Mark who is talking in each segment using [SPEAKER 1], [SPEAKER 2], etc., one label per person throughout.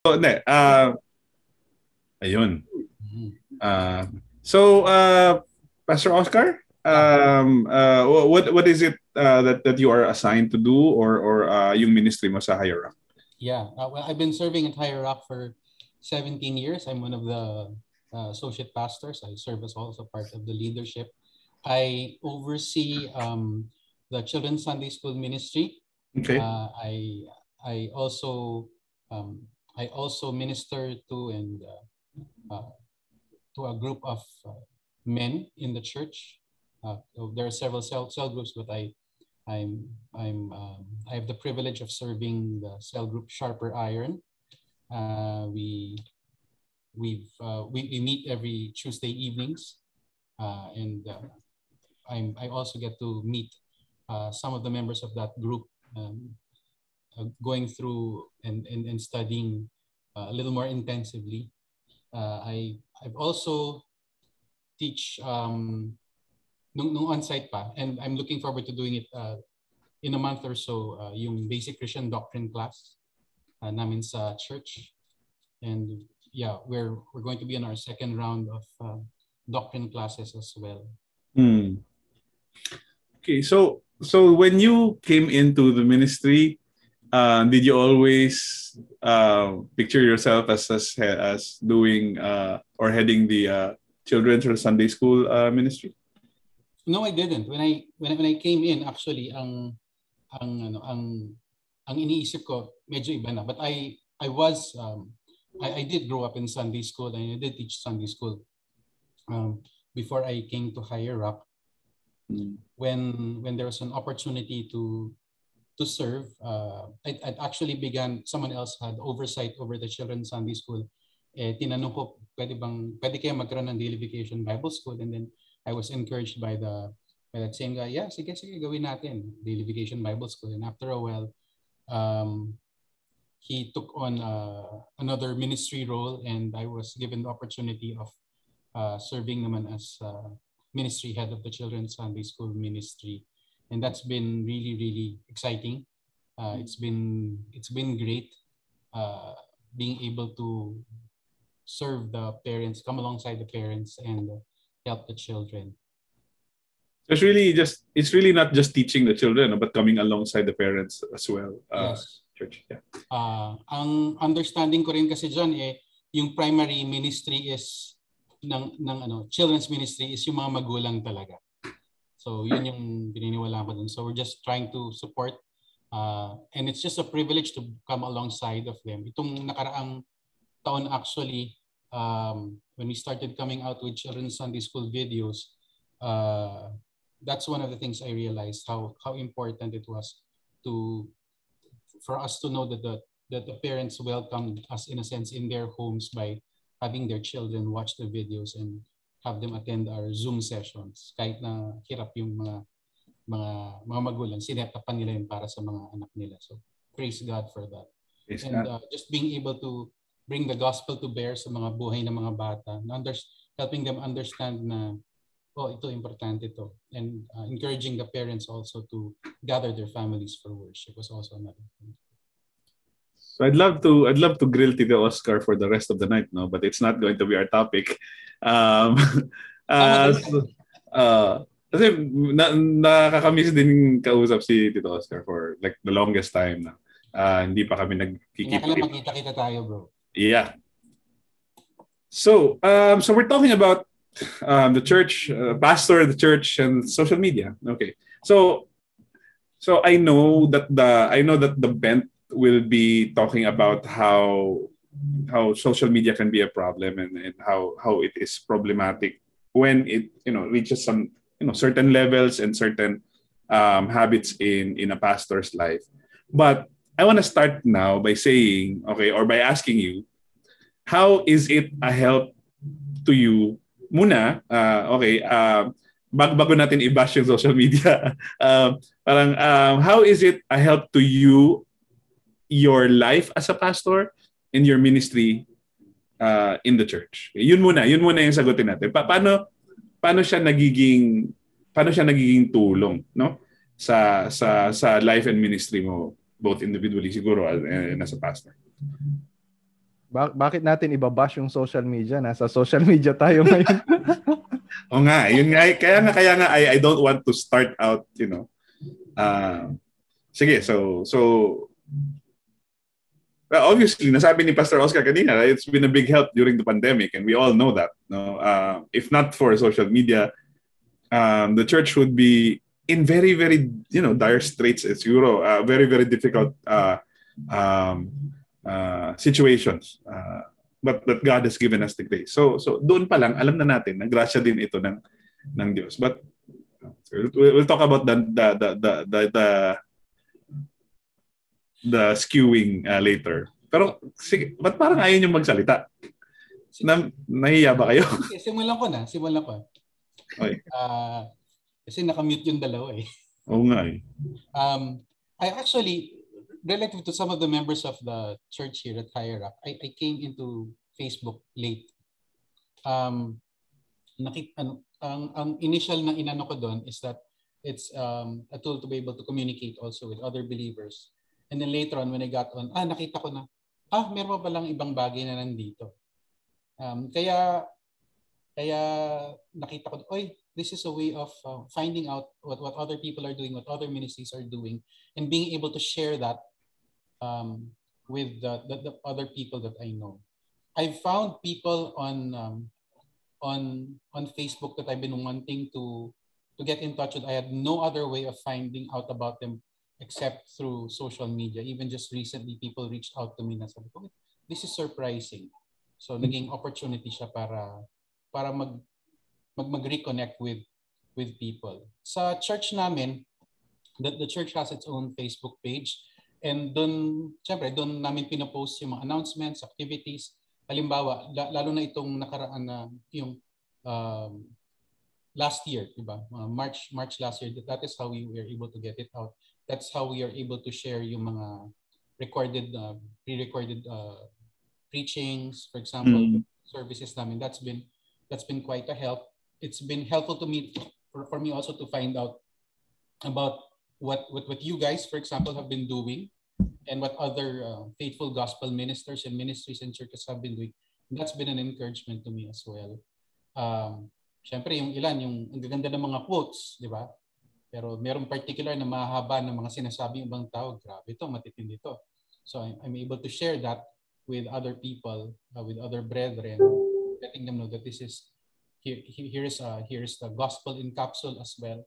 [SPEAKER 1] So, hindi. Uh, ayun. Uh, so, uh, Pastor Oscar, um, uh, what what is it uh, that that you are assigned to do or or uh, yung ministry mo sa Higher Rock?
[SPEAKER 2] Yeah, uh, well, I've been serving at Higher Rock for 17 years. I'm one of the uh, associate pastors. I serve as also part of the leadership. I oversee um, the Children's Sunday School Ministry.
[SPEAKER 1] Okay.
[SPEAKER 2] Uh, I I also um, I also minister to and uh, uh, to a group of uh, men in the church. There are several cell, cell groups, but I I'm I'm um, I have the privilege of serving the cell group Sharper Iron. Uh, we we've uh, we, we meet every Tuesday evenings, uh, and I'm I also get to meet some of the members of that group um, going through and, and, and studying a little more intensively. Uh, I, I've also teach um, nung, nung on-site pa, and I'm looking forward to doing it uh, in a month or so, uh, yung basic Christian doctrine class uh, namin sa church. And yeah, we're, we're going to be in our second round of uh, doctrine classes as well.
[SPEAKER 1] Hmm. Okay, so so when you came into the ministry, uh, did you always uh, picture yourself as as, as doing uh, or heading the uh, children's or Sunday school uh, ministry?
[SPEAKER 2] No, I didn't. When I when, when I came in, actually, ang ang ano ang ang iniisip ko medyo iba na. But I I was um, I, I did grow up in Sunday school and I did teach Sunday school um, before I came to Higher up. Mm. When when there was an opportunity to to serve. Uh, I, I actually began, someone else had oversight over the children's Sunday school. Eh, tinanong ko, pwede bang, pwede kaya magkaroon ng Daily Vacation Bible School? And then I was encouraged by the by that same guy, yeah, sige, sige, gawin natin, Daily Vacation Bible School. And after a while, um, he took on uh, another ministry role and I was given the opportunity of uh, serving naman as uh, ministry head of the Children's Sunday School Ministry and that's been really really exciting. Uh, it's been it's been great uh, being able to serve the parents, come alongside the parents, and help the children.
[SPEAKER 1] So it's really just it's really not just teaching the children, but coming alongside the parents as well. Uh,
[SPEAKER 2] yes.
[SPEAKER 1] Church, yeah.
[SPEAKER 2] Uh, ang understanding ko rin kasi John eh yung primary ministry is ng ng ano children's ministry is yung mga magulang talaga. So yun yung bininiwala ko dun. So we're just trying to support uh, and it's just a privilege to come alongside of them. Itong nakaraang taon actually, um, when we started coming out with children's Sunday school videos, uh, that's one of the things I realized how how important it was to for us to know that the that the parents welcomed us in a sense in their homes by having their children watch the videos and have them attend our Zoom sessions. Kahit na hirap yung mga mga mga magulang, sinetapan nila yun para sa mga anak nila. So praise God for that.
[SPEAKER 1] Praise
[SPEAKER 2] and uh, just being able to bring the gospel to bear sa mga buhay ng mga bata, under, helping them understand na oh, ito importante to. And uh, encouraging the parents also to gather their families for worship was also another thing.
[SPEAKER 1] So I'd love to I'd love to grill Tito Oscar for the rest of the night, no, but it's not going to be our topic. Um, uh, so, uh, kasi na, nakakamiss din kausap si Tito Oscar for like the longest time na. Uh, hindi pa kami nagkikita.
[SPEAKER 2] Magkita-kita tayo, bro.
[SPEAKER 1] Yeah. So, um, so we're talking about um, the church, uh, pastor, the church, and social media. Okay. So, so I know that the I know that the bent will be talking about how how social media can be a problem and, and how how it is problematic when it you know reaches some you know certain levels and certain um, habits in in a pastor's life. But i want to start now by saying okay or by asking you how is it a help to you? Muna uh, okay uh, bag bago natin i-bash yung social media. Uh, parang um, how is it a help to you your life as a pastor and your ministry uh, in the church? Yun muna, yun muna yung sagutin natin. Pa- paano paano siya nagiging paano siya nagiging tulong, no? Sa sa sa life and ministry mo both individually siguro and, and as a pastor.
[SPEAKER 3] Ba- bakit natin ibabash yung social media? Nasa social media tayo ngayon.
[SPEAKER 1] o nga, yun nga. Kaya nga, kaya nga, I, I don't want to start out, you know. Uh, sige, so, so, well, obviously, nasabi ni Pastor Oscar kanina, it's been a big help during the pandemic and we all know that. No? Uh, if not for social media, um, the church would be in very, very, you know, dire straits. It's siguro uh, very, very difficult uh, um, uh, situations. Uh, but that God has given us grace. So so doon pa lang alam na natin na grasya din ito ng ng Diyos. But we'll, we'll talk about the the the the the, the, the skewing uh, later. Pero sige, ba't parang ayaw niyo magsalita? Na, nahiya ba kayo?
[SPEAKER 2] simulan ko na, simulan ko. Okay. Uh, kasi nakamute yung dalawa eh.
[SPEAKER 1] Oo nga eh.
[SPEAKER 2] Um, I actually, relative to some of the members of the church here at Higher Up, I, I came into Facebook late. Um, nakit, ano, ang, ang initial na inano ko doon is that it's um, a tool to be able to communicate also with other believers. And then later on, when I got on, ah, nakita ko na, ah, meron pa palang ibang bagay na nandito. Um, kaya, kaya nakita ko, oy, this is a way of uh, finding out what, what other people are doing, what other ministries are doing, and being able to share that um, with the, the, the, other people that I know. I've found people on um, on on Facebook that I've been wanting to to get in touch with. I had no other way of finding out about them except through social media. Even just recently, people reached out to me na sabi ko, this is surprising. So naging opportunity siya para para mag mag mag-reconnect with with people. Sa church namin, the, the church has its own Facebook page And doon, syempre, doon namin pinopost yung mga announcements, activities. Halimbawa, lalo na itong nakaraan na yung um, last year, di ba? Uh, March March last year, that is how we were able to get it out. That's how we are able to share yung mga recorded, uh, pre-recorded uh, preachings, for example, mm. services namin. That's been that's been quite a help. It's been helpful to me for, for me also to find out about what, what, what you guys, for example, have been doing and what other uh, faithful gospel ministers and ministries and churches have been doing. That's been an encouragement to me as well. Um, Siyempre, yung ilan, yung ang gaganda ng mga quotes, di ba? Pero merong particular na mahaba ng mga sinasabi ng ibang tao, grabe ito, matitindi ito. So I'm, I'm able to share that with other people, uh, with other brethren, letting them know that this is, here, here is, uh, here is the gospel in capsule as well.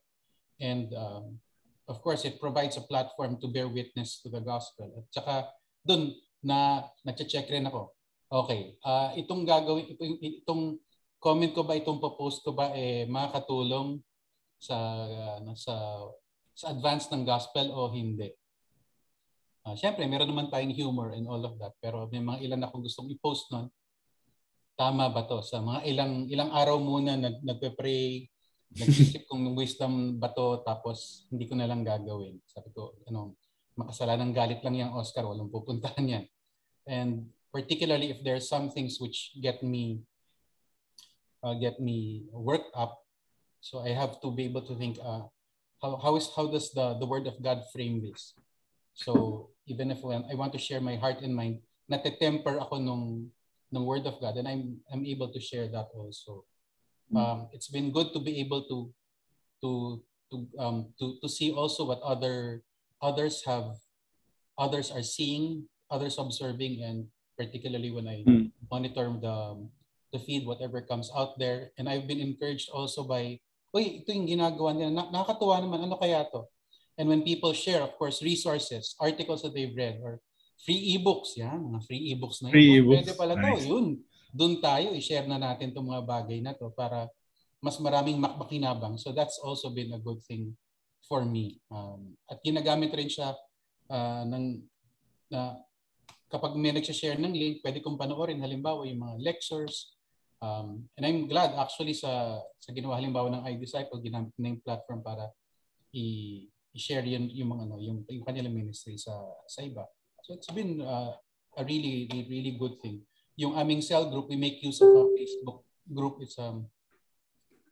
[SPEAKER 2] And um, of course, it provides a platform to bear witness to the gospel. At saka doon na nagche-check rin ako. Okay, uh, itong gagawin, itong comment ko ba, itong post ko ba, eh, makakatulong sa, uh, sa, sa advance ng gospel o hindi. Uh, Siyempre, meron naman tayong humor and all of that. Pero may mga ilan akong gustong i-post nun. Tama ba to? Sa mga ilang ilang araw muna nag, nagpe-pray, Nag-isip kong wisdom ba to tapos hindi ko na lang gagawin. Sabi ko, ano, makasalanang galit lang yung Oscar, walang pupuntahan yan. And particularly if there are some things which get me uh, get me worked up, so I have to be able to think, uh, how, how is how does the, the word of God frame this? So even if when I want to share my heart and mind, nate-temper ako nung, nung word of God and I'm, I'm able to share that also. Mm. um, it's been good to be able to to to um, to to see also what other others have others are seeing others observing and particularly when I mm. monitor the the feed whatever comes out there and I've been encouraged also by Uy, ito yung ginagawa nila. Na- nakakatuwa naman. Ano kaya to? And when people share, of course, resources, articles that they've read, or free e-books, yan, mga free e-books na yun.
[SPEAKER 1] Free e-books.
[SPEAKER 2] Pwede pala nice. to, yun doon tayo i-share na natin itong mga bagay na to para mas maraming makmakinabang. So that's also been a good thing for me. Um, at ginagamit rin siya uh, ng na kapag may nag-share ng link, pwede kong panoorin halimbawa yung mga lectures. Um, and I'm glad actually sa sa ginawa halimbawa ng iDisciple, ginamit na yung platform para i- i-share yun, yung mga ano, yung, yung kanilang ministry sa sa iba. So it's been uh, a really, really good thing yung aming cell group, we make use of a Facebook group. It's um,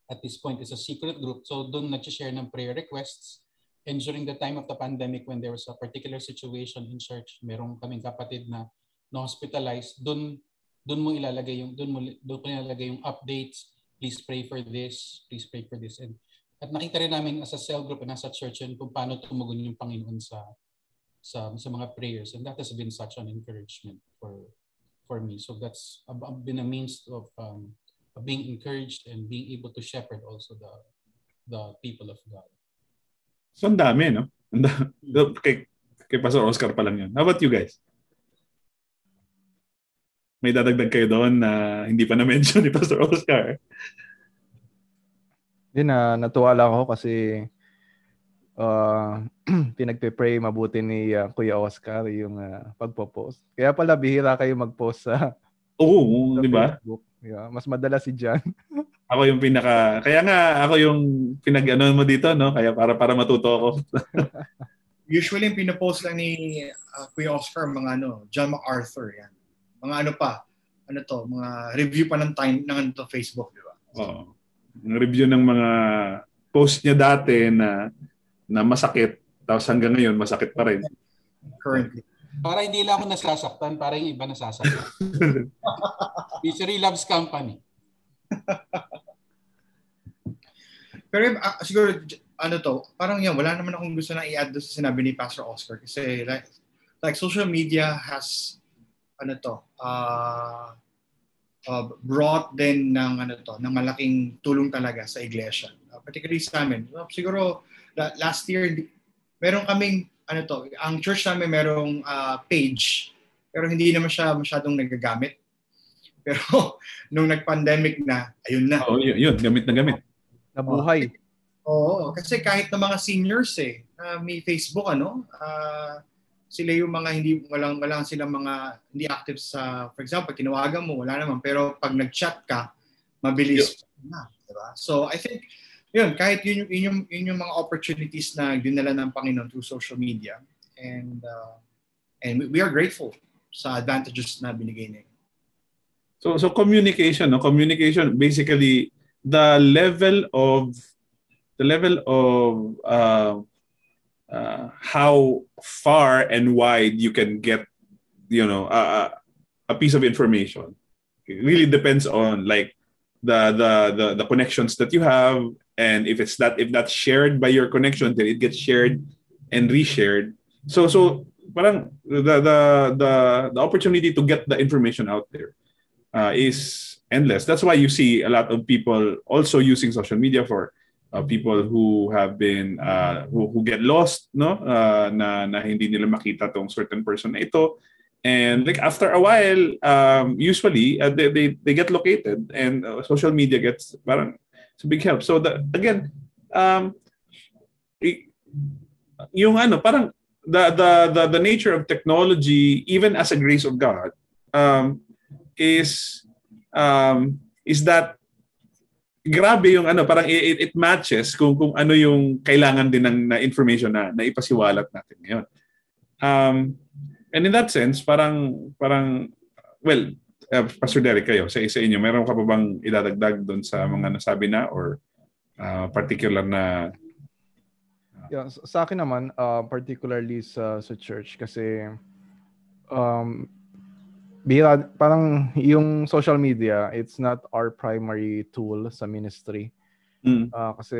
[SPEAKER 2] at this point, it's a secret group. So doon nag-share ng prayer requests. And during the time of the pandemic, when there was a particular situation in church, merong kaming kapatid na na hospitalized, doon doon mo ilalagay yung doon mo doon mo ilalagay yung updates. Please pray for this, please pray for this. And at nakita rin namin as a cell group and as a church yun, kung paano tumugon yung Panginoon sa sa sa mga prayers and that has been such an encouragement for for me. So that's been a means of um, of being encouraged and being able to shepherd also the the people of God.
[SPEAKER 1] So ang dami, no? Kay, kay Pastor Oscar pa lang yun. How about you guys? May dadagdag kayo doon na hindi pa na-mention ni Pastor Oscar.
[SPEAKER 3] Yun na, natuwa lang ako kasi uh, pinagpe-pray mabuti ni uh, Kuya Oscar yung uh, pagpo-post. Kaya pala bihira kayo mag-post sa
[SPEAKER 1] Oo, di ba?
[SPEAKER 3] Yeah, mas madala si John.
[SPEAKER 1] ako yung pinaka Kaya nga ako yung pinag-ano mo dito, no? Kaya para para matuto ako.
[SPEAKER 4] Usually yung pinopost lang ni uh, Kuya Oscar mga ano, John MacArthur yan. Mga ano pa, ano to, mga review pa ng time ng ano to, Facebook, di ba?
[SPEAKER 1] Oo review ng mga post niya dati na na masakit tapos hanggang ngayon masakit pa rin.
[SPEAKER 4] Currently.
[SPEAKER 2] Para hindi lang ako nasasaktan, para yung iba nasasaktan. Misery loves company.
[SPEAKER 4] Pero uh, siguro, ano to, parang yan, wala naman akong gusto na i-add doon sa sinabi ni Pastor Oscar. Kasi like, like social media has, ano to, uh, uh, brought din ng ano to, ng malaking tulong talaga sa iglesia. Uh, particularly sa amin. Uh, siguro last year meron kaming ano to, ang church namin merong uh, page pero hindi naman siya masyadong nagagamit. Pero nung nag-pandemic na, ayun na.
[SPEAKER 1] Oh, yun, yun gamit na gamit.
[SPEAKER 3] Nabuhay.
[SPEAKER 4] Oo, kasi kahit na mga seniors eh, uh, may Facebook ano, uh, sila yung mga hindi walang walang silang mga hindi active sa for example kinawagan mo wala naman. Pero pag nag-chat ka mabilis yeah. na di ba? So i think yun kahit yun, yun yung yun yung mga opportunities na dinala ng Panginoon through social media. And uh, and we, we are grateful sa advantages na binigay niya.
[SPEAKER 1] So so communication no? Communication basically the level of the level of uh, uh, how far and wide you can get, you know, uh, a piece of information. It really depends on like the, the the the connections that you have, and if it's that if that's shared by your connection, then it gets shared and reshared. So so parang the the the the opportunity to get the information out there uh, is endless. That's why you see a lot of people also using social media for uh, people who have been uh, who, who get lost no? Uh, na na hindi nila makita tong certain person na ito. And like after a while um, usually uh, they, they they get located and uh, social media gets parang it's a big help. So the, again um yung ano parang the, the the the nature of technology even as a grace of God um is um is that grabe yung ano, parang it, it matches kung kung ano yung kailangan din ng na information na na ipasiwalat natin ngayon. Um, and in that sense, parang parang well, uh, Pastor Derek kayo sa isa inyo, meron ka pa bang idadagdag doon sa mga nasabi na or uh, particular na
[SPEAKER 3] uh, Yeah, sa akin naman uh, particularly sa sa church kasi um bihira, parang yung social media, it's not our primary tool sa ministry. Mm. Uh, kasi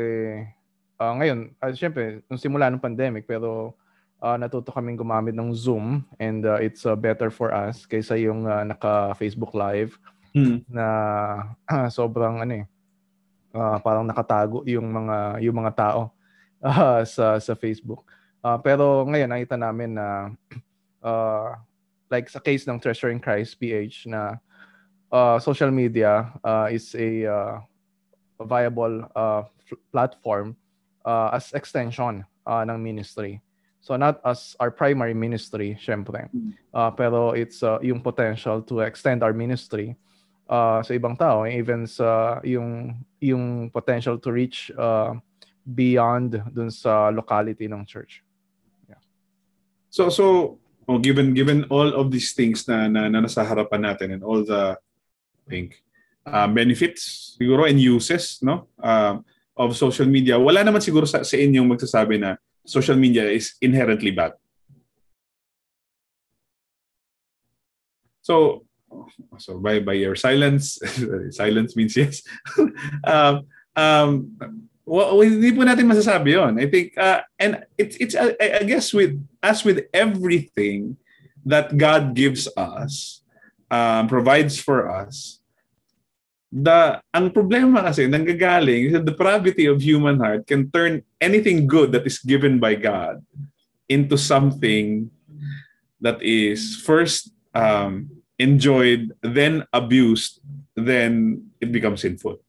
[SPEAKER 3] uh, ngayon, uh, syempre, nung simula ng pandemic, pero uh, natuto kaming gumamit ng Zoom and uh, it's uh, better for us kaysa yung uh, naka-Facebook Live mm. na uh, sobrang ano eh, uh, parang nakatago yung mga yung mga tao uh, sa sa Facebook. Uh, pero ngayon nakita namin na uh, like sa case ng Treasure in Christ PH na uh, social media uh, is a, uh, a viable uh, f- platform uh, as extension uh, ng ministry. So not as our primary ministry, syempre. Uh, pero it's uh, yung potential to extend our ministry uh, sa ibang tao, even sa yung yung potential to reach uh, beyond dun sa locality ng church.
[SPEAKER 1] Yeah. So so oh, given given all of these things na, na, na nasa harapan natin and all the I think uh, benefits siguro and uses no uh, of social media wala naman siguro sa, sa inyong magsasabi na social media is inherently bad So, so by by your silence, silence means yes. um, um, well, hindi po natin masasabi yon. I think, uh, and it's it's I, I guess with as with everything that God gives us, um, provides for us, the ang problema kasi nanggagaling the depravity of human heart can turn anything good that is given by God into something that is first um, enjoyed, then abused, then it becomes sinful.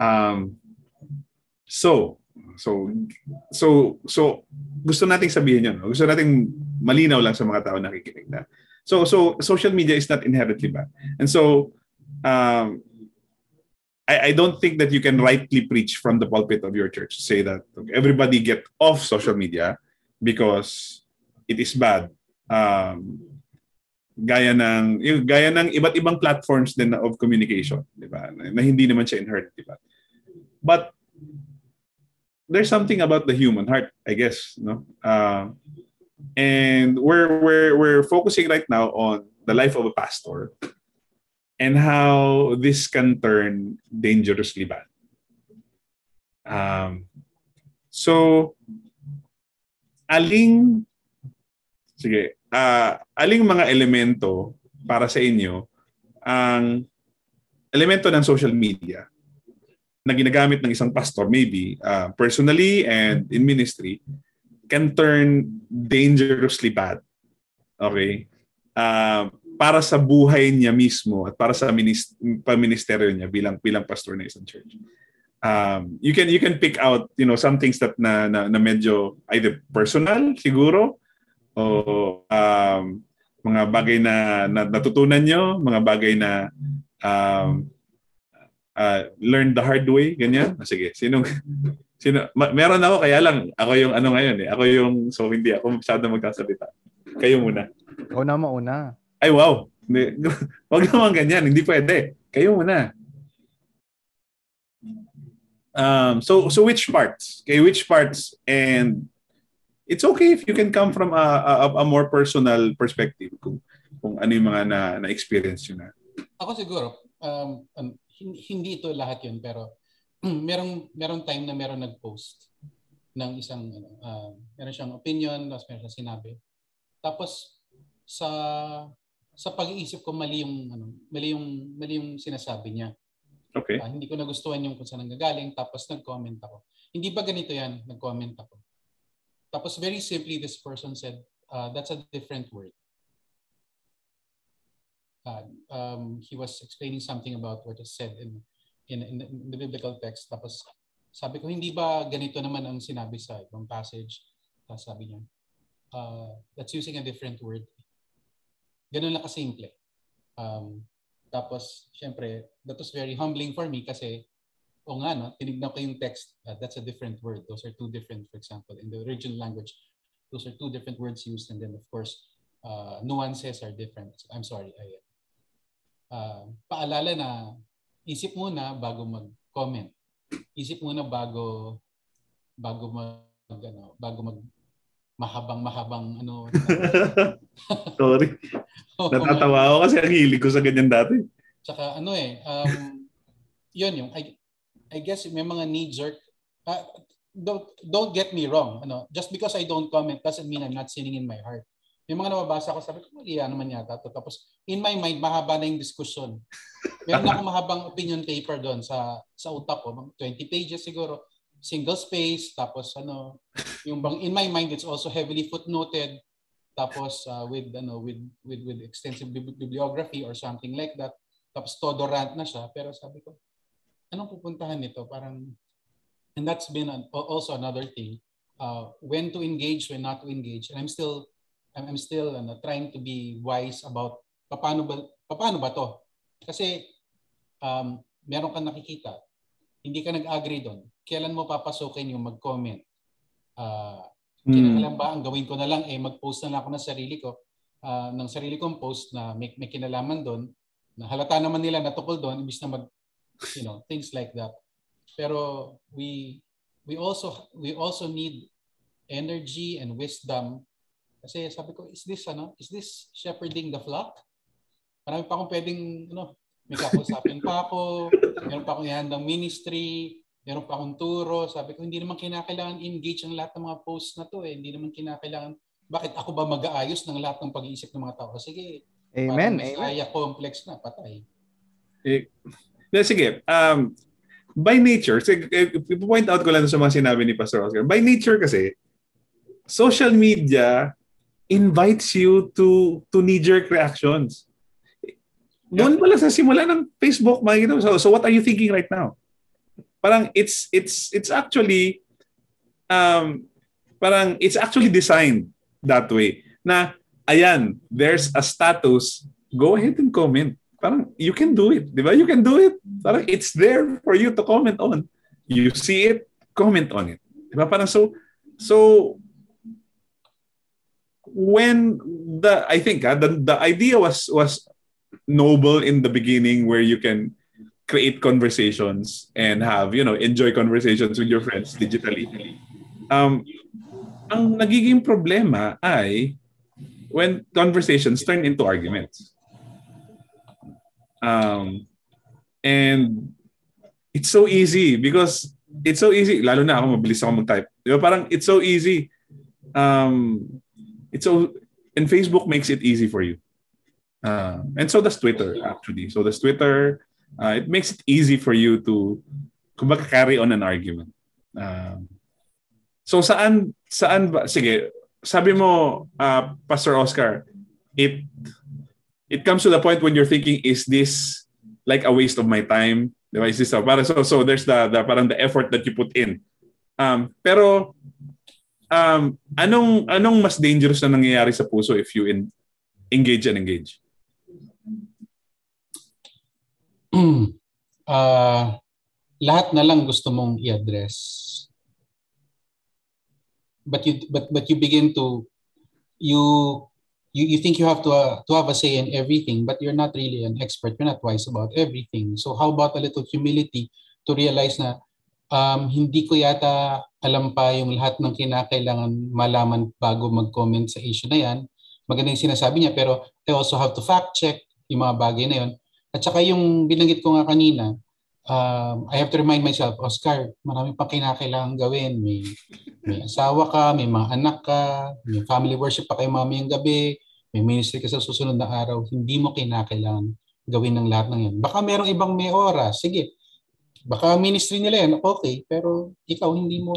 [SPEAKER 1] Um, so, so, so, so, gusto nating sabihin yun. No? Gusto nating malinaw lang sa mga tao nakikinig na So so social media is not inherently bad. And so um, I, I don't think that you can rightly preach from the pulpit of your church say that okay, everybody get off social media because it is bad. Um, gaya ng yung gaya ng iba't ibang platforms din of communication, 'di ba? Na, na hindi naman siya inherently bad. But there's something about the human heart, I guess, no? Uh, and we're we're we're focusing right now on the life of a pastor and how this can turn dangerously bad. Um, so, aling, sige, uh, aling mga elemento para sa inyo ang elemento ng social media na ginagamit ng isang pastor maybe uh, personally and in ministry can turn dangerously bad. Okay? Uh, para sa buhay niya mismo at para sa minis- paministeryo niya bilang bilang pastor ng isang church. Um, you can you can pick out you know some things that na na, na medyo either personal siguro o um, mga bagay na, na natutunan nyo, mga bagay na um, uh, learn the hard way, ganyan. Ah, sige, sinong Sino, ma- meron ako, kaya lang, ako yung ano ngayon eh. Ako yung, so hindi ako masyado magsasalita. Kayo muna.
[SPEAKER 3] Ako na mauna.
[SPEAKER 1] Ay, wow. Hindi, wag naman ganyan. Hindi pwede. Kayo muna. Um, so, so which parts? Okay, which parts? And it's okay if you can come from a, a, a more personal perspective kung, kung ano yung mga na, na-experience yun na.
[SPEAKER 2] Ako siguro, um, um, hindi ito lahat yun, pero merong merong time na meron nag-post ng isang ano, uh, meron siyang opinion, tapos meron siyang sinabi. Tapos sa sa pag-iisip ko mali yung ano, mali yung mali yung sinasabi niya.
[SPEAKER 1] Okay.
[SPEAKER 2] Uh, hindi ko nagustuhan yung kung saan nanggagaling tapos nag-comment ako. Hindi ba ganito yan? Nag-comment ako. Tapos very simply this person said, uh, that's a different word. Um, he was explaining something about what is said in, in, in the biblical text. Tapos sabi ko, hindi ba ganito naman ang sinabi sa ibang passage? Tapos sabi niya, uh, that's using a different word. Ganun lang kasimple. Um, tapos, syempre, that was very humbling for me kasi, o nga, no, tinignan ko yung text, uh, that's a different word. Those are two different, for example, in the original language, those are two different words used. And then, of course, uh, nuances are different. I'm sorry. I, uh, paalala na isip muna bago mag-comment. Isip muna bago bago mag ano, bago mag mahabang mahabang ano.
[SPEAKER 1] Sorry. Natatawa ako kasi ang hilig ko sa ganyan dati.
[SPEAKER 2] Tsaka ano eh, um, yun yung, I, I guess may mga knee jerk. Uh, don't, don't get me wrong. Ano, just because I don't comment doesn't mean I'm not sinning in my heart. Yung mga nababasa ko, sabi ko, mali naman yata. Tapos, in my mind, mahaba na yung diskusyon. Meron akong mahabang opinion paper doon sa sa utak ko. 20 pages siguro. Single space. Tapos, ano, yung bang, in my mind, it's also heavily footnoted. Tapos, uh, with, ano, with, with, with extensive bibliography or something like that. Tapos, todo rant na siya. Pero sabi ko, anong pupuntahan nito? Parang, and that's been an, also another thing. Uh, when to engage, when not to engage. And I'm still I'm, I'm still ano, trying to be wise about paano ba paano ba to? Kasi um, meron kang nakikita, hindi ka nag-agree doon. Kailan mo papasukin yung mag-comment? Uh. Kinakalan ba ang gawin ko na lang eh mag-post na lang ako ng sarili ko uh, ng sarili kong post na may, may kinalaman doon na halata naman nila na tukol doon imbis na mag you know things like that. Pero we we also we also need energy and wisdom Kasi sabi ko, is this ano? Is this shepherding the flock? Marami pa akong pwedeng ano, may kakausapin pa ako, meron pa akong ihandang ministry, meron pa akong turo. Sabi ko, hindi naman kinakailangan engage ang lahat ng mga posts na to eh. Hindi naman kinakailangan, bakit ako ba mag-aayos ng lahat ng pag-iisip ng mga tao? Sige,
[SPEAKER 3] Amen.
[SPEAKER 2] parang
[SPEAKER 3] Amen.
[SPEAKER 2] Messiah complex na, patay.
[SPEAKER 1] Eh, sige, um, by nature, sige, eh, point out ko lang sa mga sinabi ni Pastor Oscar, by nature kasi, social media invites you to to knee-jerk reactions. Doon pala sa simula ng Facebook, makikita mo, so, so what are you thinking right now? Parang it's it's it's actually um parang it's actually designed that way na ayan, there's a status, go ahead and comment. Parang you can do it, di ba? You can do it. Parang it's there for you to comment on. You see it, comment on it. Di ba? Parang so so when the I think ah, the the idea was was noble in the beginning where you can create conversations and have you know enjoy conversations with your friends digitally. Um ang nagiging problema ay when conversations turn into arguments. Um and it's so easy because it's so easy lalo na ako mabilis ako mag-type. Di ba? Parang it's so easy um it's so and Facebook makes it easy for you. Uh, and so does Twitter actually. So does Twitter. Uh, it makes it easy for you to carry on an argument. Um, so saan saan ba sige sabi mo uh, Pastor Oscar it it comes to the point when you're thinking is this like a waste of my time? Diba is this a, para so so there's the, the parang the effort that you put in. Um pero um anong anong mas dangerous na nangyayari sa puso if you in, engage and engage?
[SPEAKER 2] Ah, lahat na lang gusto mong i-address. But you but but you begin to you you, you think you have to uh, to have a say in everything but you're not really an expert. You're not wise about everything. So how about a little humility to realize na um, hindi ko yata alam pa yung lahat ng kinakailangan malaman bago mag-comment sa issue na yan maganda yung sinasabi niya pero I also have to fact check yung mga bagay na yun at saka yung binanggit ko nga kanina, um, I have to remind myself, Oscar, marami pang kinakailangan gawin. May, may asawa ka, may mga anak ka, may family worship pa kayo mamayang gabi, may ministry ka sa susunod na araw. Hindi mo kinakailangan gawin ng lahat ng yan. Baka merong ibang may oras. Sige, baka ministry nila yan, okay. Pero ikaw, hindi mo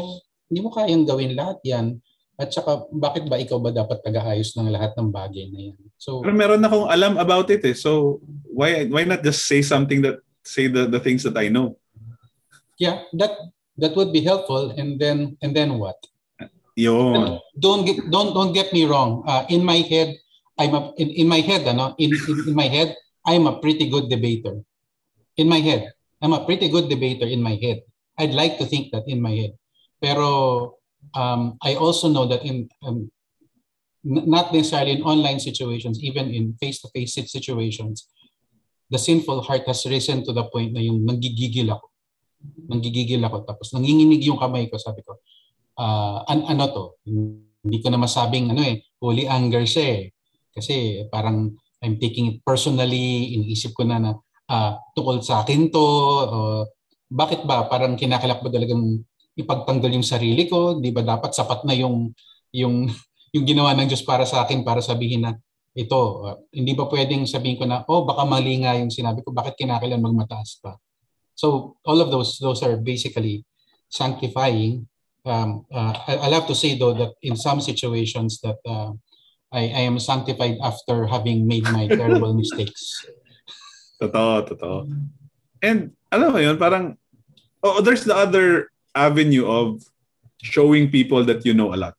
[SPEAKER 2] hindi mo kayang gawin lahat yan. At saka, bakit ba ikaw ba dapat tagaayos ng lahat ng bagay na yan? So,
[SPEAKER 1] Pero meron akong alam about it eh. So why why not just say something that say the the things that I know?
[SPEAKER 2] yeah, that that would be helpful. And then and then what?
[SPEAKER 1] Yun.
[SPEAKER 2] Don't get don't don't get me wrong. Uh, in my head, I'm a in, in my head, ano, in, in in my head, I'm a pretty good debater. In my head, I'm a pretty good debater in my head. I'd like to think that in my head. Pero um, I also know that in um, not necessarily in online situations, even in face-to-face sit- situations, the sinful heart has risen to the point na yung nanggigigil ako. Nanggigigil ako. Tapos nanginginig yung kamay ko. Sabi ko, ah, an- ano to? Hindi ko na masabing ano eh, holy anger siya eh. Kasi parang I'm taking it personally, iniisip ko na na ah, tukol sa akin to. o bakit ba? Parang kinakilak ba talagang ipagtanggol yung sarili ko? Di ba dapat sapat na yung yung yung ginawa ng Diyos para sa akin para sabihin na ito, uh, hindi ba pwedeng sabihin ko na, oh, baka mali nga yung sinabi ko, bakit kinakailan magmataas pa? So, all of those, those are basically sanctifying. Um, uh, I- I'll have to say though that in some situations that uh, I, I am sanctified after having made my terrible mistakes.
[SPEAKER 1] Totoo, totoo. And alam mo yun, parang oh, there's the other avenue of showing people that you know a lot.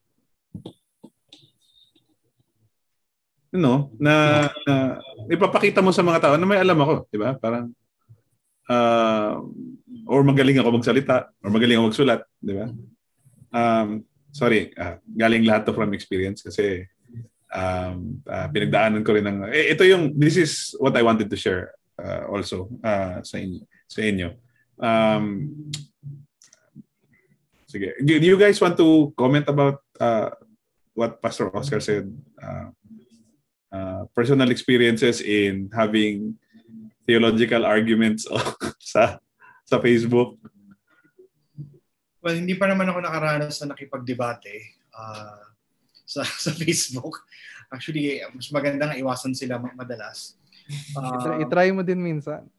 [SPEAKER 1] You know, na, na ipapakita mo sa mga tao na may alam ako, di ba? Parang uh, or magaling ako magsalita or magaling ako magsulat, di ba? Um, sorry, ah, galing lahat to from experience kasi um, ah, pinagdaanan ko rin ng eh, ito yung this is what I wanted to share uh, also uh, sa inyo sa inyo. Um, sige, do you guys want to comment about uh, what Pastor Oscar said, uh, uh, personal experiences in having theological arguments sa sa Facebook.
[SPEAKER 4] Well, hindi pa naman ako nakaranas na nakipagdebate uh, sa sa Facebook. Actually, mas maganda nga iwasan sila madalas.
[SPEAKER 3] Uh, I-try mo din minsan.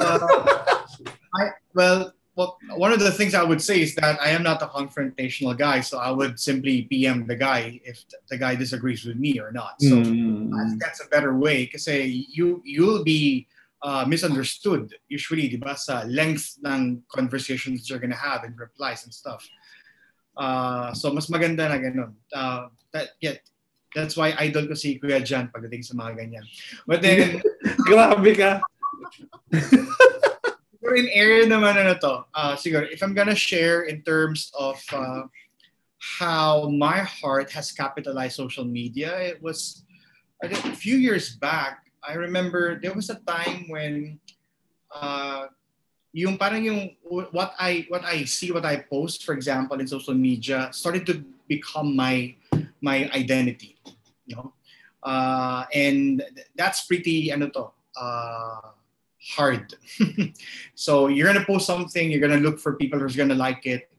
[SPEAKER 4] Uh, I, well, well, one of the things I would say is that I am not a confrontational guy, so I would simply PM the guy if the guy disagrees with me or not. So mm. I think that's a better way because you you'll be uh, misunderstood usually, di ba, sa length ng conversations you're gonna have and replies and stuff. Uh, so mas maganda na ganun. Uh, that, yeah, that's why idol ko si Kuya Jan pagdating sa mga ganyan. But then...
[SPEAKER 1] Grabe ka!
[SPEAKER 4] Pero in area naman ano to, uh, siguro, if I'm gonna share in terms of uh, how my heart has capitalized social media, it was a few years back, I remember there was a time when uh, yung parang yung what I what I see what I post for example in social media started to become my my identity you know? Uh, and that's pretty ano to uh, hard. So you're gonna post something you're gonna look for people who's gonna like it.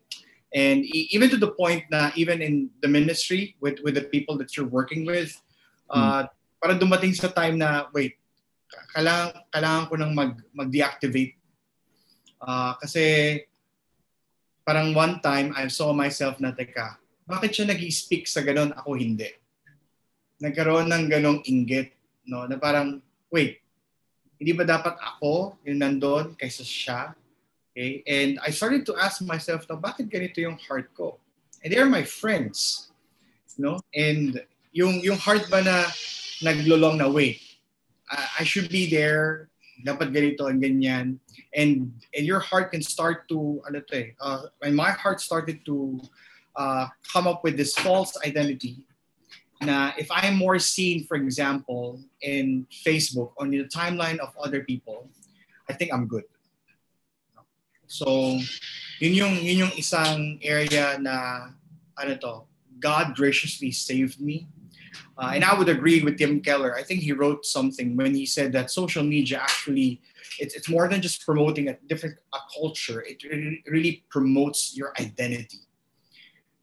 [SPEAKER 4] And even to the point that even in the ministry with with the people that you're working with uh, mm. parang dumating sa time na wait kailangan kailangan ko nang mag mag-deactivate. Uh, kasi parang one time I saw myself na teka, bakit siya nag speak sa ganun, ako hindi? Nagkaroon ng ganong inggit, no? Na parang, wait, hindi ba dapat ako yung nandun kaysa siya? Okay? And I started to ask myself, no, bakit ganito yung heart ko? And they're my friends. No? And yung, yung heart ba na naglulong na, wait, I should be there, dapat ganito and ganyan and and your heart can start to ano to eh, uh, when my heart started to uh, come up with this false identity na if I'm more seen for example in Facebook on the timeline of other people I think I'm good so yun yung yun yung isang area na ano to God graciously saved me uh, and I would agree with Tim Keller. I think he wrote something when he said that social media actually it's, it's more than just promoting a different a culture. It really, really promotes your identity.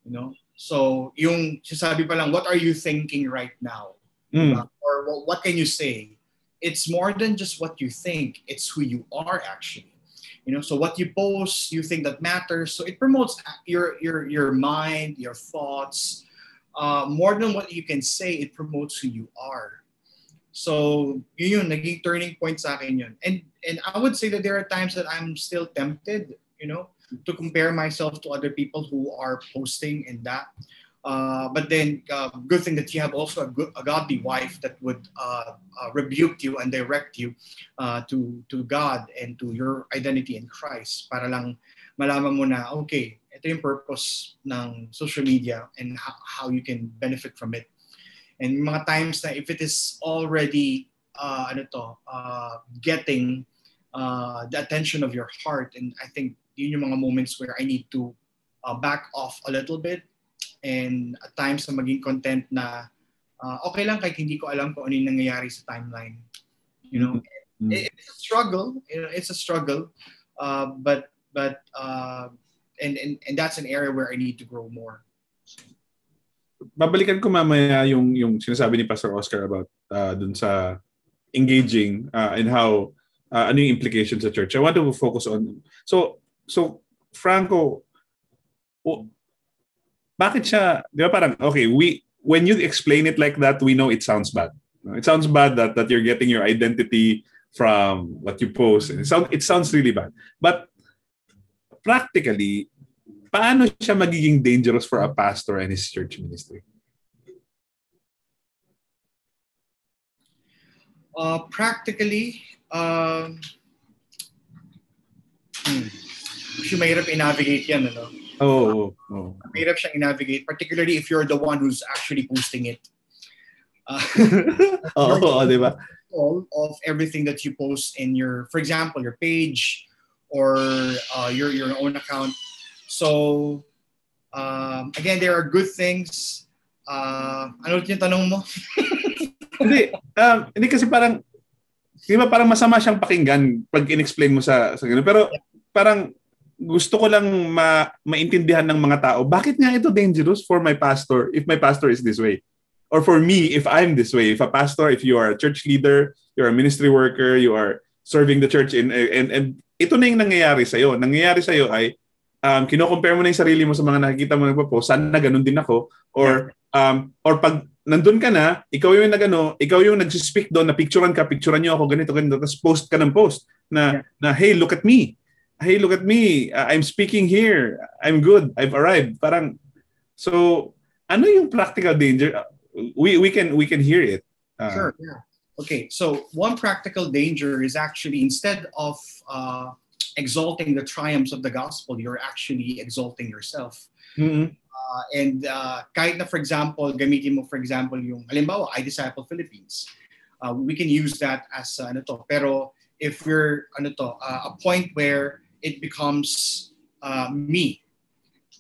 [SPEAKER 4] You know? So, yung sabi pa lang, what are you thinking right now?
[SPEAKER 1] Mm.
[SPEAKER 4] Or what, what can you say? It's more than just what you think. It's who you are actually. You know, so what you post, you think that matters. So it promotes your your your mind, your thoughts. Uh, more than what you can say, it promotes who you are. So, yun yun, naging turning point sa akin yun. And, and I would say that there are times that I'm still tempted, you know, to compare myself to other people who are posting in that. Uh, but then, uh, good thing that you have also a, good, a godly wife that would uh, uh rebuke you and direct you uh, to to God and to your identity in Christ. Para lang malaman mo na, okay, ito yung purpose ng social media and how, how you can benefit from it. And mga times na if it is already uh, ano to, getting the attention of your heart, and I think yun yung mga moments where I need to uh, back off a little bit and at times na maging content na uh, okay lang kahit hindi ko alam kung ano yung nangyayari sa timeline. You know, mm-hmm. it's a struggle. You know, it's a struggle. Uh, but but uh, and, and and that's an area where I need to grow more
[SPEAKER 1] babalikan ko mamaya yung yung sinasabi ni Pastor Oscar about uh, dun sa engaging uh, and how uh, ano yung implications sa church. I want to focus on so so Franco oh, di ba parang okay we when you explain it like that we know it sounds bad. It sounds bad that that you're getting your identity from what you post. It sounds it sounds really bad. But practically paano siya magiging dangerous for a pastor and his church ministry?
[SPEAKER 4] Uh, practically, um, hmm, mahirap i-navigate yan, ano?
[SPEAKER 1] Oo. Oh, oh.
[SPEAKER 4] Mahirap siyang i-navigate, particularly if you're the one who's actually posting it.
[SPEAKER 1] Uh, Oo, oh, di ba?
[SPEAKER 4] All of everything that you post in your, for example, your page or uh, your your own account, So um, again, there are good things Ah, ano yung tanong mo?
[SPEAKER 1] hindi, um, hindi kasi parang, di ba parang masama siyang pakinggan pag in-explain mo sa, sa ganun. Pero parang gusto ko lang ma, maintindihan ng mga tao, bakit nga ito dangerous for my pastor if my pastor is this way? Or for me, if I'm this way. If a pastor, if you are a church leader, you're a ministry worker, you are serving the church in, and, and ito na yung nangyayari sa'yo. Nangyayari sa'yo ay, um, kino-compare mo na yung sarili mo sa mga nakikita mo nagpo-post, sana ganun din ako. Or, um, or pag nandun ka na, ikaw yung nagano, ikaw yung nag-speak doon na picturean ka, picturean niyo ako ganito ganito, tapos post ka ng post na na hey, look at me. Hey, look at me. I'm speaking here. I'm good. I've arrived. Parang so ano yung practical danger? We we can we can hear it. Uh,
[SPEAKER 4] Sure. Yeah. Okay. So one practical danger is actually instead of uh, exalting the triumphs of the gospel, you're actually exalting yourself.
[SPEAKER 1] mm-mm.
[SPEAKER 4] Uh, and uh, kahit na for example, gamitin mo for example yung halimbawa, I Disciple Philippines. Uh, we can use that as uh, ano to. Pero if we're ano to, uh, a point where it becomes uh, me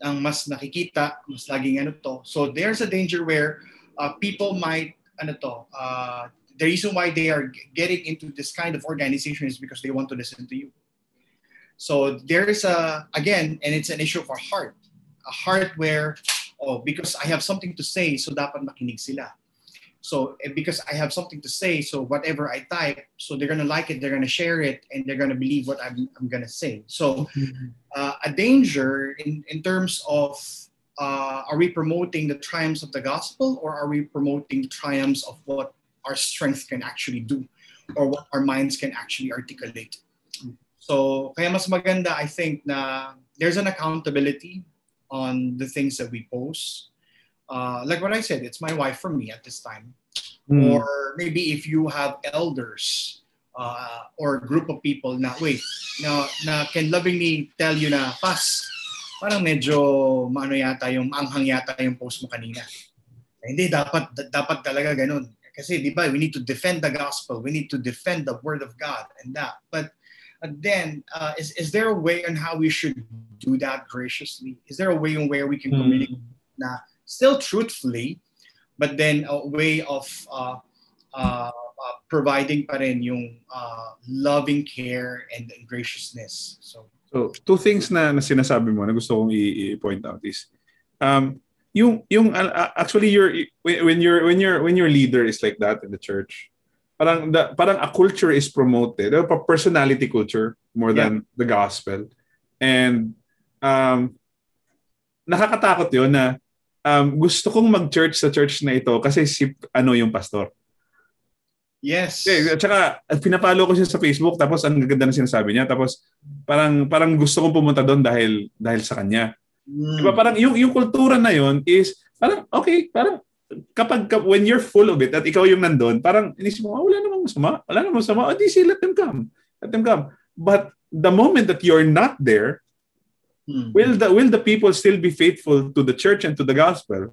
[SPEAKER 4] ang mas nakikita, mas laging ano to. So there's a danger where uh, people might ano to, uh, the reason why they are getting into this kind of organization is because they want to listen to you. So there is a again, and it's an issue of our heart, a heart where oh because I have something to say, so dapat makinig sila. So eh, because I have something to say, so whatever I type, so they're gonna like it, they're gonna share it, and they're gonna believe what I'm, I'm gonna say. So uh, a danger in, in terms of uh, are we promoting the triumphs of the gospel or are we promoting the triumphs of what our strength can actually do or what our minds can actually articulate? So, kaya mas maganda, I think, na there's an accountability on the things that we post. Uh, like what I said, it's my wife for me at this time.
[SPEAKER 1] Mm.
[SPEAKER 4] Or maybe if you have elders uh, or a group of people na, wait, na, na can lovingly tell you na, Pas, parang medyo maano yata yung anghang yata yung post mo kanina. Eh, Hindi, dapat, da- dapat talaga ganun. Kasi di ba, we need to defend the gospel. We need to defend the word of God and that. But uh, then, uh, is, is there a way on how we should do that graciously? Is there a way on where we can
[SPEAKER 1] Hmm.
[SPEAKER 4] communicate na still truthfully, but then a way of uh, uh, uh, providing pa rin yung uh, loving care and graciousness. So,
[SPEAKER 1] So, two things na, na sinasabi mo na gusto kong i-point out is um yung yung uh, actually your when your when your when your leader is like that in the church parang the, parang a culture is promoted. A personality culture more than the gospel. And um nakakatakot yun na um, gusto kong mag-church sa church na ito kasi si ano yung pastor
[SPEAKER 4] yes.
[SPEAKER 1] eh, at saka, pinapalo ko siya sa Facebook tapos ang ganda na sinasabi niya tapos parang parang gusto kong pumunta doon dahil dahil sa kanya.
[SPEAKER 4] Mm.
[SPEAKER 1] Di ba parang yung yung kultura na yon is parang okay, parang kapag ka- when you're full of it at ikaw yung nandun, parang inisip mo, ah, wala namang masama. Wala namang masama. Oh, di si let them come. Let them come. But the moment that you're not there,
[SPEAKER 4] Mm.
[SPEAKER 1] will the will the people still be faithful to the church and to the gospel?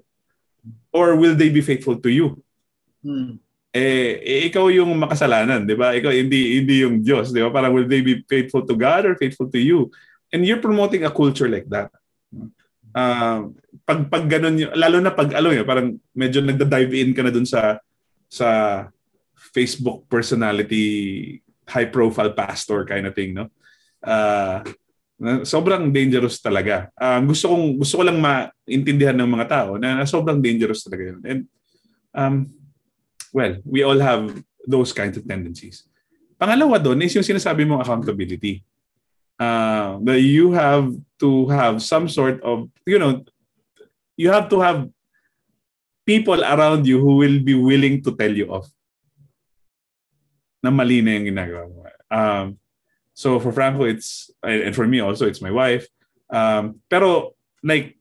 [SPEAKER 1] Or will they be faithful to you?
[SPEAKER 4] Mm.
[SPEAKER 1] eh, eh, ikaw yung makasalanan, di ba? Ikaw, hindi, hindi yung Diyos, di ba? Parang will they be faithful to God or faithful to you? And you're promoting a culture like that. Uh, pag, pag ganun, yun- lalo na pag, alam yun, parang medyo nagda-dive in ka na dun sa, sa Facebook personality, high-profile pastor kind of thing, no? Uh, sobrang dangerous talaga. Um, gusto kong gusto ko lang maintindihan ng mga tao na, sobrang dangerous talaga yun. And um, well, we all have those kinds of tendencies. Pangalawa doon is yung sinasabi mong accountability. Uh, that you have to have some sort of, you know, you have to have people around you who will be willing to tell you off na mali na yung ginagawa mo. Um, so for Franco, it's, and for me also, it's my wife. Um, pero like,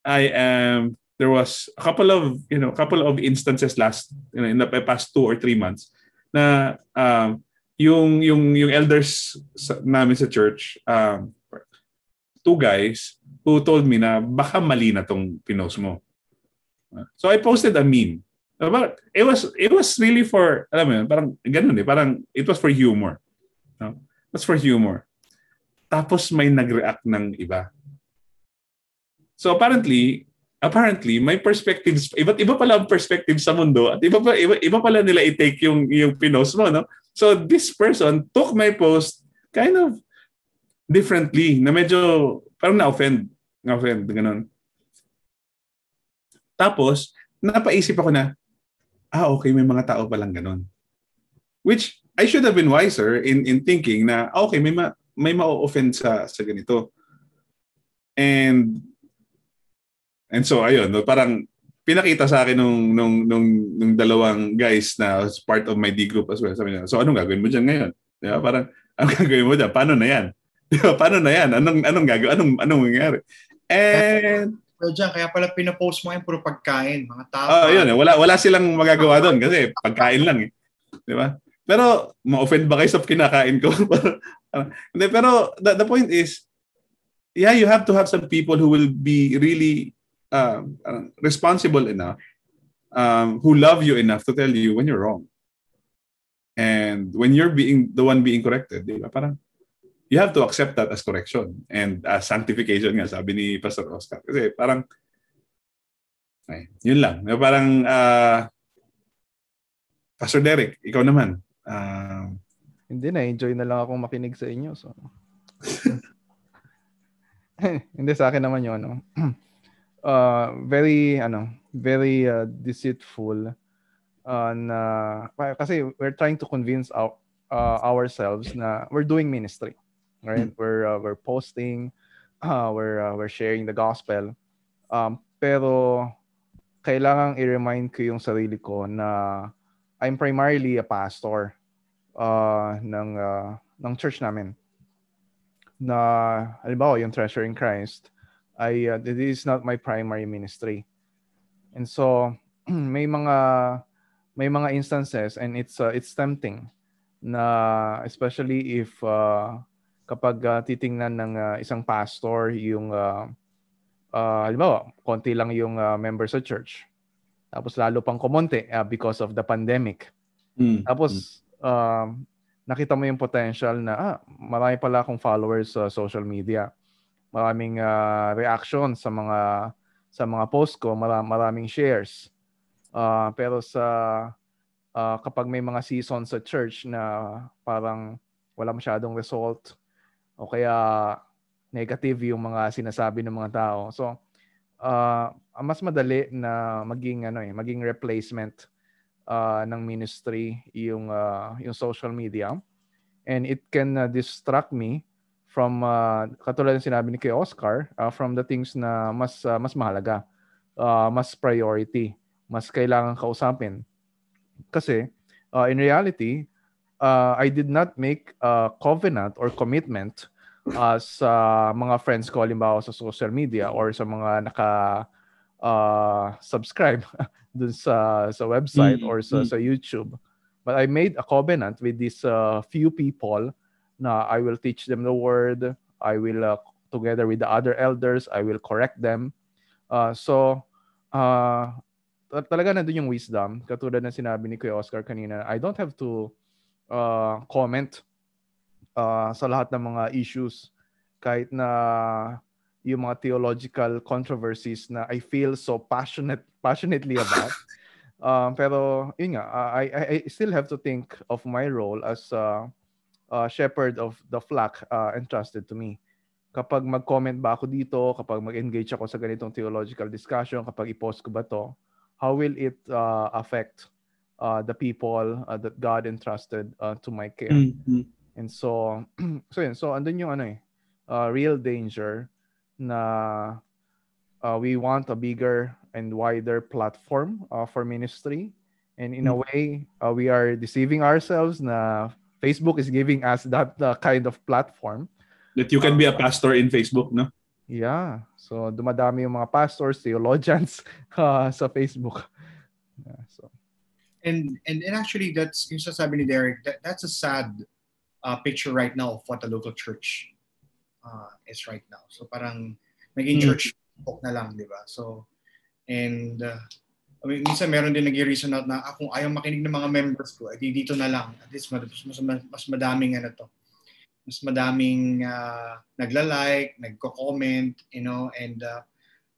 [SPEAKER 1] I am, there was a couple of, you know, couple of instances last, you know, in the past two or three months na um, yung, yung, yung elders namin sa church, um, two guys who told me na baka mali na tong pinost mo. So I posted a meme. But it was it was really for alam mo yun, parang ganun eh, parang it was for humor. No? Was for humor. Tapos may nag-react ng iba. So apparently, apparently may perspectives iba't iba pala ang perspective sa mundo at iba pa iba, iba pala nila i-take yung yung pinost mo no so this person took my post kind of differently na medyo parang na-offend na-offend ganun tapos napaisip ako na ah okay may mga tao palang ganun which I should have been wiser in in thinking na ah, okay may ma, may ma-offend sa sa ganito and And so ayun, parang pinakita sa akin nung nung nung nung dalawang guys na part of my D group as well. Sabi niya, so anong gagawin mo diyan ngayon? Di ba? Parang anong gagawin mo diyan? Paano na 'yan? Di ba? Paano na 'yan? Anong anong gagawin? Anong anong mangyayari? And
[SPEAKER 4] Pero dyan, kaya pala pinapost mo yung puro pagkain, mga tao.
[SPEAKER 1] Ah, uh, yun, eh. wala wala silang magagawa doon kasi pagkain lang eh. Di ba? Pero ma-offend ba kayo sa kinakain ko? Hindi, pero the, the point is yeah, you have to have some people who will be really uh, responsible enough, um, who love you enough to tell you when you're wrong. And when you're being the one being corrected, di ba? Parang you have to accept that as correction and as sanctification nga, sabi ni Pastor Oscar. Kasi parang, ay, yun lang. Parang, uh, Pastor Derek, ikaw naman. Uh,
[SPEAKER 3] Hindi na, enjoy na lang akong makinig sa inyo. So. Hindi sa akin naman yun. No? uh, very ano, very uh, deceitful uh, na kasi we're trying to convince our, uh, ourselves na we're doing ministry. Right? Mm. We're uh, we're posting, uh, we're uh, we're sharing the gospel. Um, pero kailangang i-remind ko yung sarili ko na I'm primarily a pastor uh, ng uh, ng church namin. Na halimbawa yung Treasure in Christ, I uh, this is not my primary ministry. And so may mga may mga instances and it's uh, it's tempting na especially if uh, kapag uh, titingnan ng uh, isang pastor yung uh, uh, halimbawa, konti lang yung uh, member sa church. Tapos lalo pang kumonte uh, because of the pandemic. Mm. Tapos uh, nakita mo yung potential na ah, marami pala akong followers sa social media maraming uh, reaction sa mga sa mga post ko, maram, maraming shares. Uh, pero sa uh, kapag may mga season sa church na parang wala masyadong result o kaya negative yung mga sinasabi ng mga tao. So, uh, mas madali na maging ano eh, maging replacement uh, ng ministry yung uh, yung social media. And it can uh, distract me from uh, katulad ng sinabi ni kay Oscar uh, from the things na mas uh, mas mahalaga uh, mas priority mas kailangan kausapin. Kasi uh, in reality uh, I did not make a covenant or commitment uh, sa mga friends ko halimbawa sa social media or sa mga naka uh, subscribe dun sa sa website mm-hmm. or sa mm. sa YouTube but I made a covenant with these uh, few people na I will teach them the word. I will, uh, together with the other elders, I will correct them. Uh, so, uh, talaga nandun yung wisdom. Katulad ng sinabi ni Kuya Oscar kanina, I don't have to uh, comment uh, sa lahat ng mga issues kahit na yung mga theological controversies na I feel so passionate passionately about. um, pero yun nga, I, I, I still have to think of my role as uh, uh, shepherd of the flock uh, entrusted to me. Kapag mag-comment ba ako dito, kapag mag-engage ako sa ganitong theological discussion, kapag i-post ko ba to, how will it uh, affect uh, the people uh, that God entrusted uh, to my care? Mm-hmm. And so, so yun, so andun yung ano eh, uh, real danger na uh, we want a bigger and wider platform uh, for ministry. And in a mm. way, uh, we are deceiving ourselves na Facebook is giving us that uh, kind of platform.
[SPEAKER 1] That you can be a pastor in Facebook, no?
[SPEAKER 3] Yeah. So dumadami yung mga pastors, theologians uh, sa Facebook. Yeah, so.
[SPEAKER 4] And, and and actually that's yung sasabi ni Derek, that, that's a sad uh, picture right now of what the local church uh, is right now. So parang naging mm. church na lang, di ba? So and uh, I mean, minsan meron din nag-reason out na ah, kung ayaw makinig ng mga members ko, edi dito na lang. At least mas, mas, mas madaming ano to. Mas madaming uh, nagla-like, nagko-comment, you know, and uh,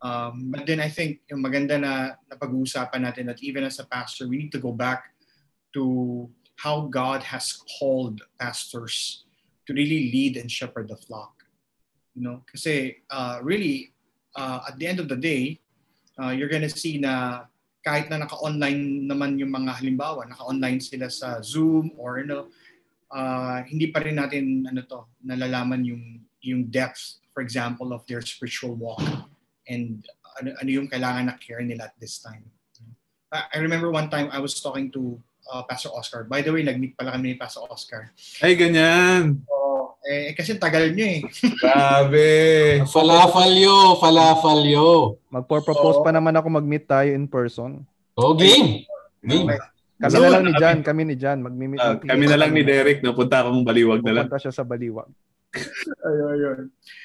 [SPEAKER 4] Um, but then I think yung maganda na napag-uusapan natin that even as a pastor, we need to go back to how God has called pastors to really lead and shepherd the flock. You know, kasi uh, really, uh, at the end of the day, uh, you're gonna see na kahit na naka-online naman yung mga halimbawa, naka-online sila sa Zoom or ano, uh, hindi pa rin natin ano to, nalalaman yung yung depth, for example, of their spiritual walk and ano, ano yung kailangan na care nila at this time. I, I remember one time I was talking to uh, Pastor Oscar. By the way, nag-meet pala kami ni Pastor Oscar.
[SPEAKER 1] Ay, ganyan.
[SPEAKER 4] So, eh, kasi tagal nyo eh.
[SPEAKER 1] Grabe.
[SPEAKER 2] Falafel yo, falafel yo.
[SPEAKER 3] Magpo-propose
[SPEAKER 4] Oo.
[SPEAKER 3] pa naman ako mag-meet tayo in person.
[SPEAKER 2] Oh, game. Game.
[SPEAKER 3] Kami
[SPEAKER 1] So,
[SPEAKER 3] na lang ni Jan, kami ni Jan, magmi-meet. Ng
[SPEAKER 1] kami na lang ni Derek, napunta akong baliwag na lang.
[SPEAKER 3] Pupunta siya sa Baliwag.
[SPEAKER 4] ayun, ayun.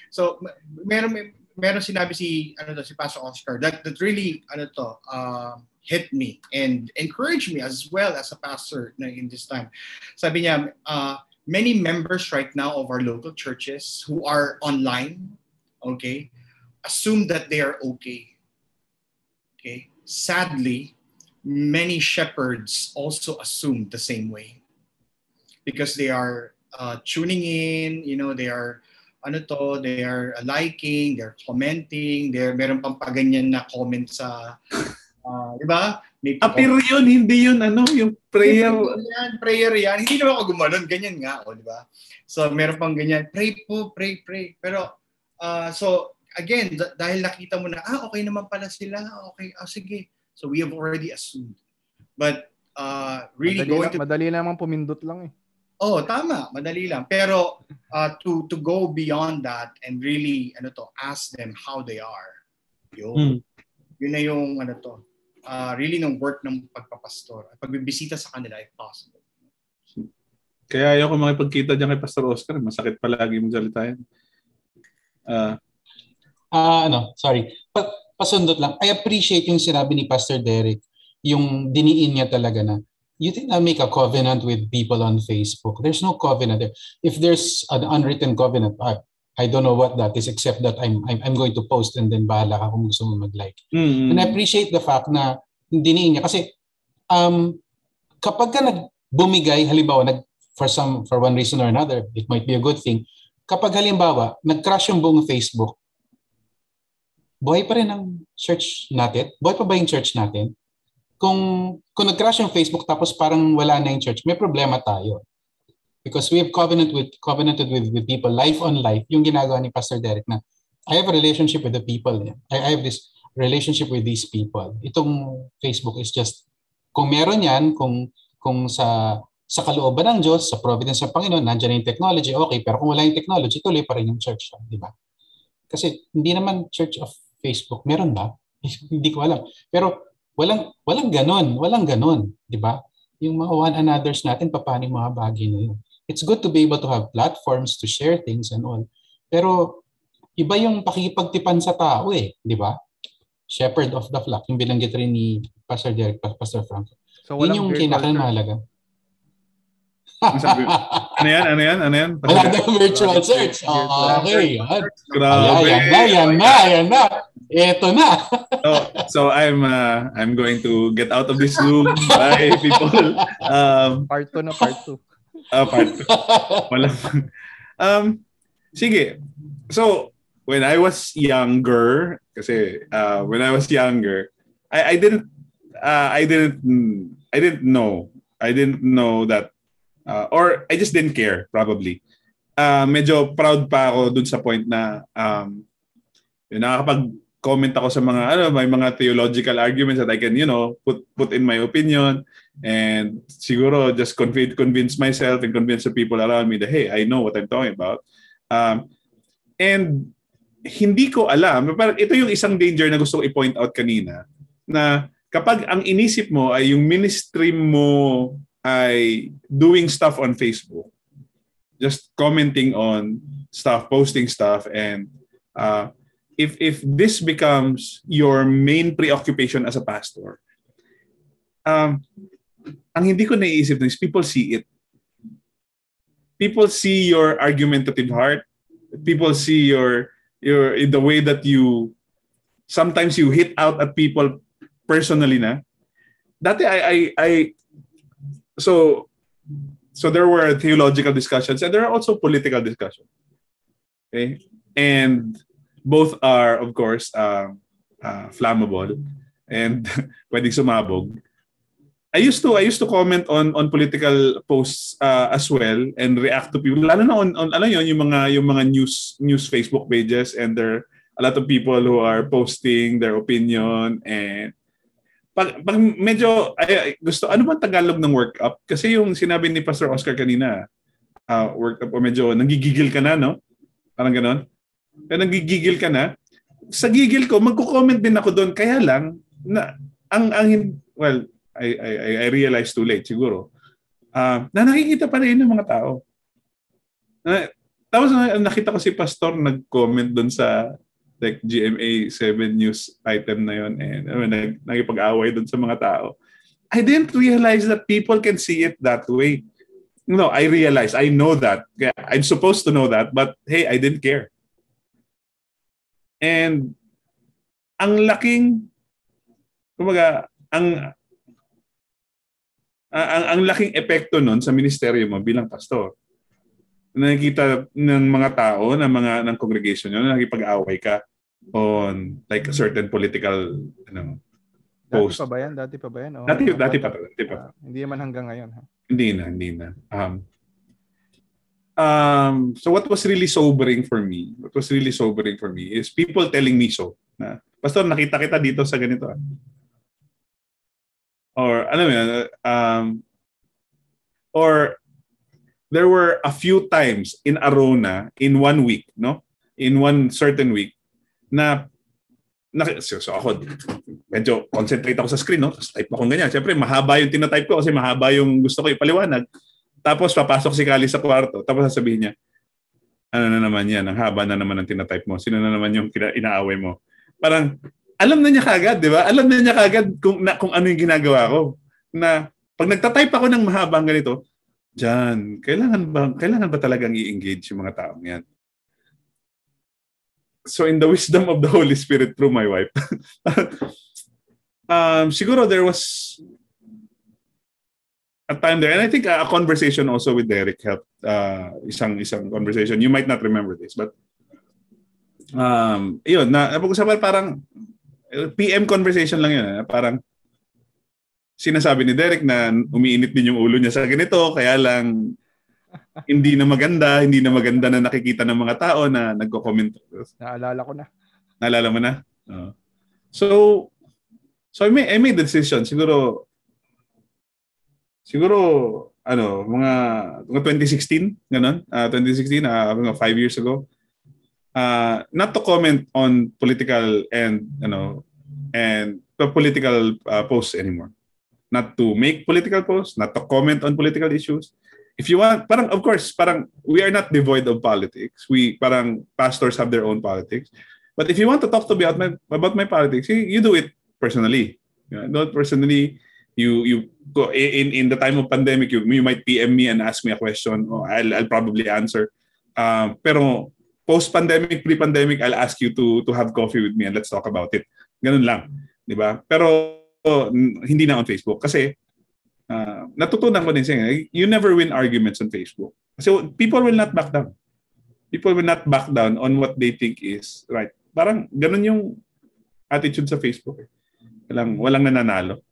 [SPEAKER 4] So, meron, meron sinabi si, ano to, si Pastor Oscar that, that really, ano to, uh, hit me and encouraged me as well as a pastor na in this time. Sabi niya, uh, many members right now of our local churches who are online, okay, assume that they are okay. Okay. Sadly, many shepherds also assume the same way because they are uh, tuning in, you know, they are ano to, they are liking, they're commenting, they're meron pang paganyan na comment sa uh, di ba? May
[SPEAKER 1] Apir yun, hindi yun, ano, yung prayer.
[SPEAKER 4] yan, prayer yan. Hindi naman ako gumanon, ganyan nga, o, di ba? So, meron pang ganyan, pray po, pray, pray. Pero, uh, so, again, d- dahil nakita mo na, ah, okay naman pala sila, okay, ah, sige. So, we have already assumed. But, uh, really
[SPEAKER 3] madali,
[SPEAKER 4] going
[SPEAKER 3] lang,
[SPEAKER 4] to
[SPEAKER 3] madali naman pumindot lang eh.
[SPEAKER 4] Oh, tama, madali lang. Pero uh, to to go beyond that and really ano to, ask them how they are. Yun.
[SPEAKER 1] Hmm.
[SPEAKER 4] Yun na yung ano to. Uh, really ng work ng pagpapastor. Pagbibisita sa kanila if possible.
[SPEAKER 1] Kaya ayoko makipagkita dyan kay Pastor Oscar. Masakit palagi mong salitain. Ah,
[SPEAKER 2] Ah, ano, sorry. Pa pasundot lang. I appreciate yung sinabi ni Pastor Derek, yung diniin niya talaga na you did not make a covenant with people on Facebook. There's no covenant there. If there's an unwritten covenant, I, I don't know what that is except that I'm, I'm I'm going to post and then bahala ka kung gusto mo mag-like.
[SPEAKER 1] mm,
[SPEAKER 2] And I appreciate the fact na diniin niya kasi um kapag ka nag bumigay halimbawa nag for some for one reason or another, it might be a good thing. Kapag halimbawa nag-crash yung buong Facebook, buhay pa rin ang church natin? Buhay pa ba yung church natin? Kung kung nag-crash yung Facebook tapos parang wala na yung church, may problema tayo. Because we have covenant with covenanted with, with people, life on life, yung ginagawa ni Pastor Derek na I have a relationship with the people. I, I have this relationship with these people. Itong Facebook is just kung meron yan, kung kung sa sa kalooban ng Diyos, sa providence ng Panginoon, nandiyan na yung technology, okay. Pero kung wala yung technology, tuloy pa rin yung church. Di ba? Kasi hindi naman church of Facebook. Meron ba? hindi ko alam. Pero walang walang ganon. Walang ganon. Di ba? Yung mga one another's natin, paano yung mga bagay na yun. It's good to be able to have platforms to share things and all. Pero iba yung pakikipagtipan sa tao eh. Di ba? Shepherd of the flock. Yung binanggit rin ni Pastor Derek, Pastor Frank.
[SPEAKER 3] So
[SPEAKER 2] Yun yung
[SPEAKER 3] church.
[SPEAKER 2] mahalaga.
[SPEAKER 1] Ano ano yan? Ano yan? Ano yan?
[SPEAKER 2] Wala na virtual church.
[SPEAKER 3] Virtual
[SPEAKER 2] Okay, yan.
[SPEAKER 1] Grabe.
[SPEAKER 2] Ayan, yan na, yan na, yan na. Eto na.
[SPEAKER 1] so, so I'm uh, I'm going to get out of this room. Bye, people. Um,
[SPEAKER 3] Part 2 na part 2.
[SPEAKER 1] Uh, part Wala. Um, sige. So, when I was younger, kasi uh, when I was younger, I, I didn't uh, I didn't I didn't know. I didn't know that uh, or I just didn't care probably. Uh, medyo proud pa ako dun sa point na um, yun, nakakapag comment ako sa mga ano may mga theological arguments that I can you know put put in my opinion. And siguro just convince convince myself and convince the people around me that hey I know what I'm talking about. Um, and hindi ko alam parang ito yung isang danger na gusto ko i-point out kanina na kapag ang inisip mo ay yung ministry mo ay doing stuff on Facebook just commenting on stuff posting stuff and uh, if if this becomes your main preoccupation as a pastor, um, ang hindi ko naiisip is people see it. People see your argumentative heart. People see your your the way that you sometimes you hit out at people personally na. Dati I I, I so so there were theological discussions and there are also political discussions. Okay? And both are of course uh, uh, flammable and pwedeng sumabog. I used to I used to comment on on political posts uh, as well and react to people. Lalo na on, on ano yun yung mga yung mga news news Facebook pages and there a lot of people who are posting their opinion and pag, pag medyo ay, gusto ano bang Tagalog ng work up kasi yung sinabi ni Pastor Oscar kanina uh, work up o medyo nagigigil ka na no? Parang ganoon kaya nagigigil ka na sa gigil ko magko-comment din ako doon kaya lang na ang ang well I, I, I realized too late siguro, uh, na nakikita pa rin ng mga tao. Uh, tapos nakita ko si Pastor nag-comment doon sa like GMA 7 news item na yon and I mean, nag, nagipag-away doon sa mga tao. I didn't realize that people can see it that way. No, I realize, I know that. I'm supposed to know that, but hey, I didn't care. And ang laking kumbaga, ang ang, ang laking epekto nun sa ministeryo mo bilang pastor. Nakikita ng mga tao, ng mga ng congregation nyo, nakipag-away ka on like a certain political ano, post.
[SPEAKER 3] Dati pa ba yan? Dati pa ba yan?
[SPEAKER 1] Oh, dati, dati pa. Dati pa. Uh,
[SPEAKER 3] hindi naman hanggang ngayon. Ha?
[SPEAKER 1] Hindi na, hindi na. Um, um, so what was really sobering for me, what was really sobering for me is people telling me so. Na, Pastor, nakita kita dito sa ganito. Ah or ano yun, um, or there were a few times in Arona in one week, no? In one certain week na na so, so ako medyo concentrate ako sa screen no Tapos type ako ganyan syempre mahaba yung tinatype ko kasi mahaba yung gusto ko ipaliwanag tapos papasok si Kali sa kwarto tapos sasabihin niya ano na naman yan ang haba na naman ng tinatype mo sino na naman yung inaaway mo parang alam na niya kagad, di ba? Alam na niya kagad kung, na, kung ano yung ginagawa ko. Na pag nagtatype ako ng mahabang ganito, Diyan, kailangan ba, kailangan ba talagang i-engage yung mga taong yan? So in the wisdom of the Holy Spirit through my wife, um, siguro there was a time there, and I think a, conversation also with Derek helped, uh, isang isang conversation. You might not remember this, but um, yun, na, napag-usapan parang PM conversation lang yun. Eh. Parang sinasabi ni Derek na umiinit din yung ulo niya sa ganito, kaya lang hindi na maganda, hindi na maganda na nakikita ng mga tao na nagko-comment.
[SPEAKER 3] Naalala ko na.
[SPEAKER 1] Naalala mo na? Uh, so, so I made, I made the decision. Siguro, siguro, ano, mga, mga 2016, ganun. Uh, 2016, uh, five years ago uh, not to comment on political and you know and political uh, posts anymore. Not to make political posts, not to comment on political issues. If you want, parang of course, parang we are not devoid of politics. We parang pastors have their own politics. But if you want to talk to me about my, about my politics, you, you do it personally. You know, not personally. You you in in the time of pandemic, you you might PM me and ask me a question. Oh, I'll I'll probably answer. Um, pero post-pandemic, pre-pandemic, I'll ask you to to have coffee with me and let's talk about it. Ganun lang, 'di ba? Pero hindi na on Facebook kasi uh, natutunan ko din siya, you never win arguments on Facebook. Kasi people will not back down. People will not back down on what they think is right. Parang ganun yung attitude sa Facebook. Eh. Walang, walang nananalo.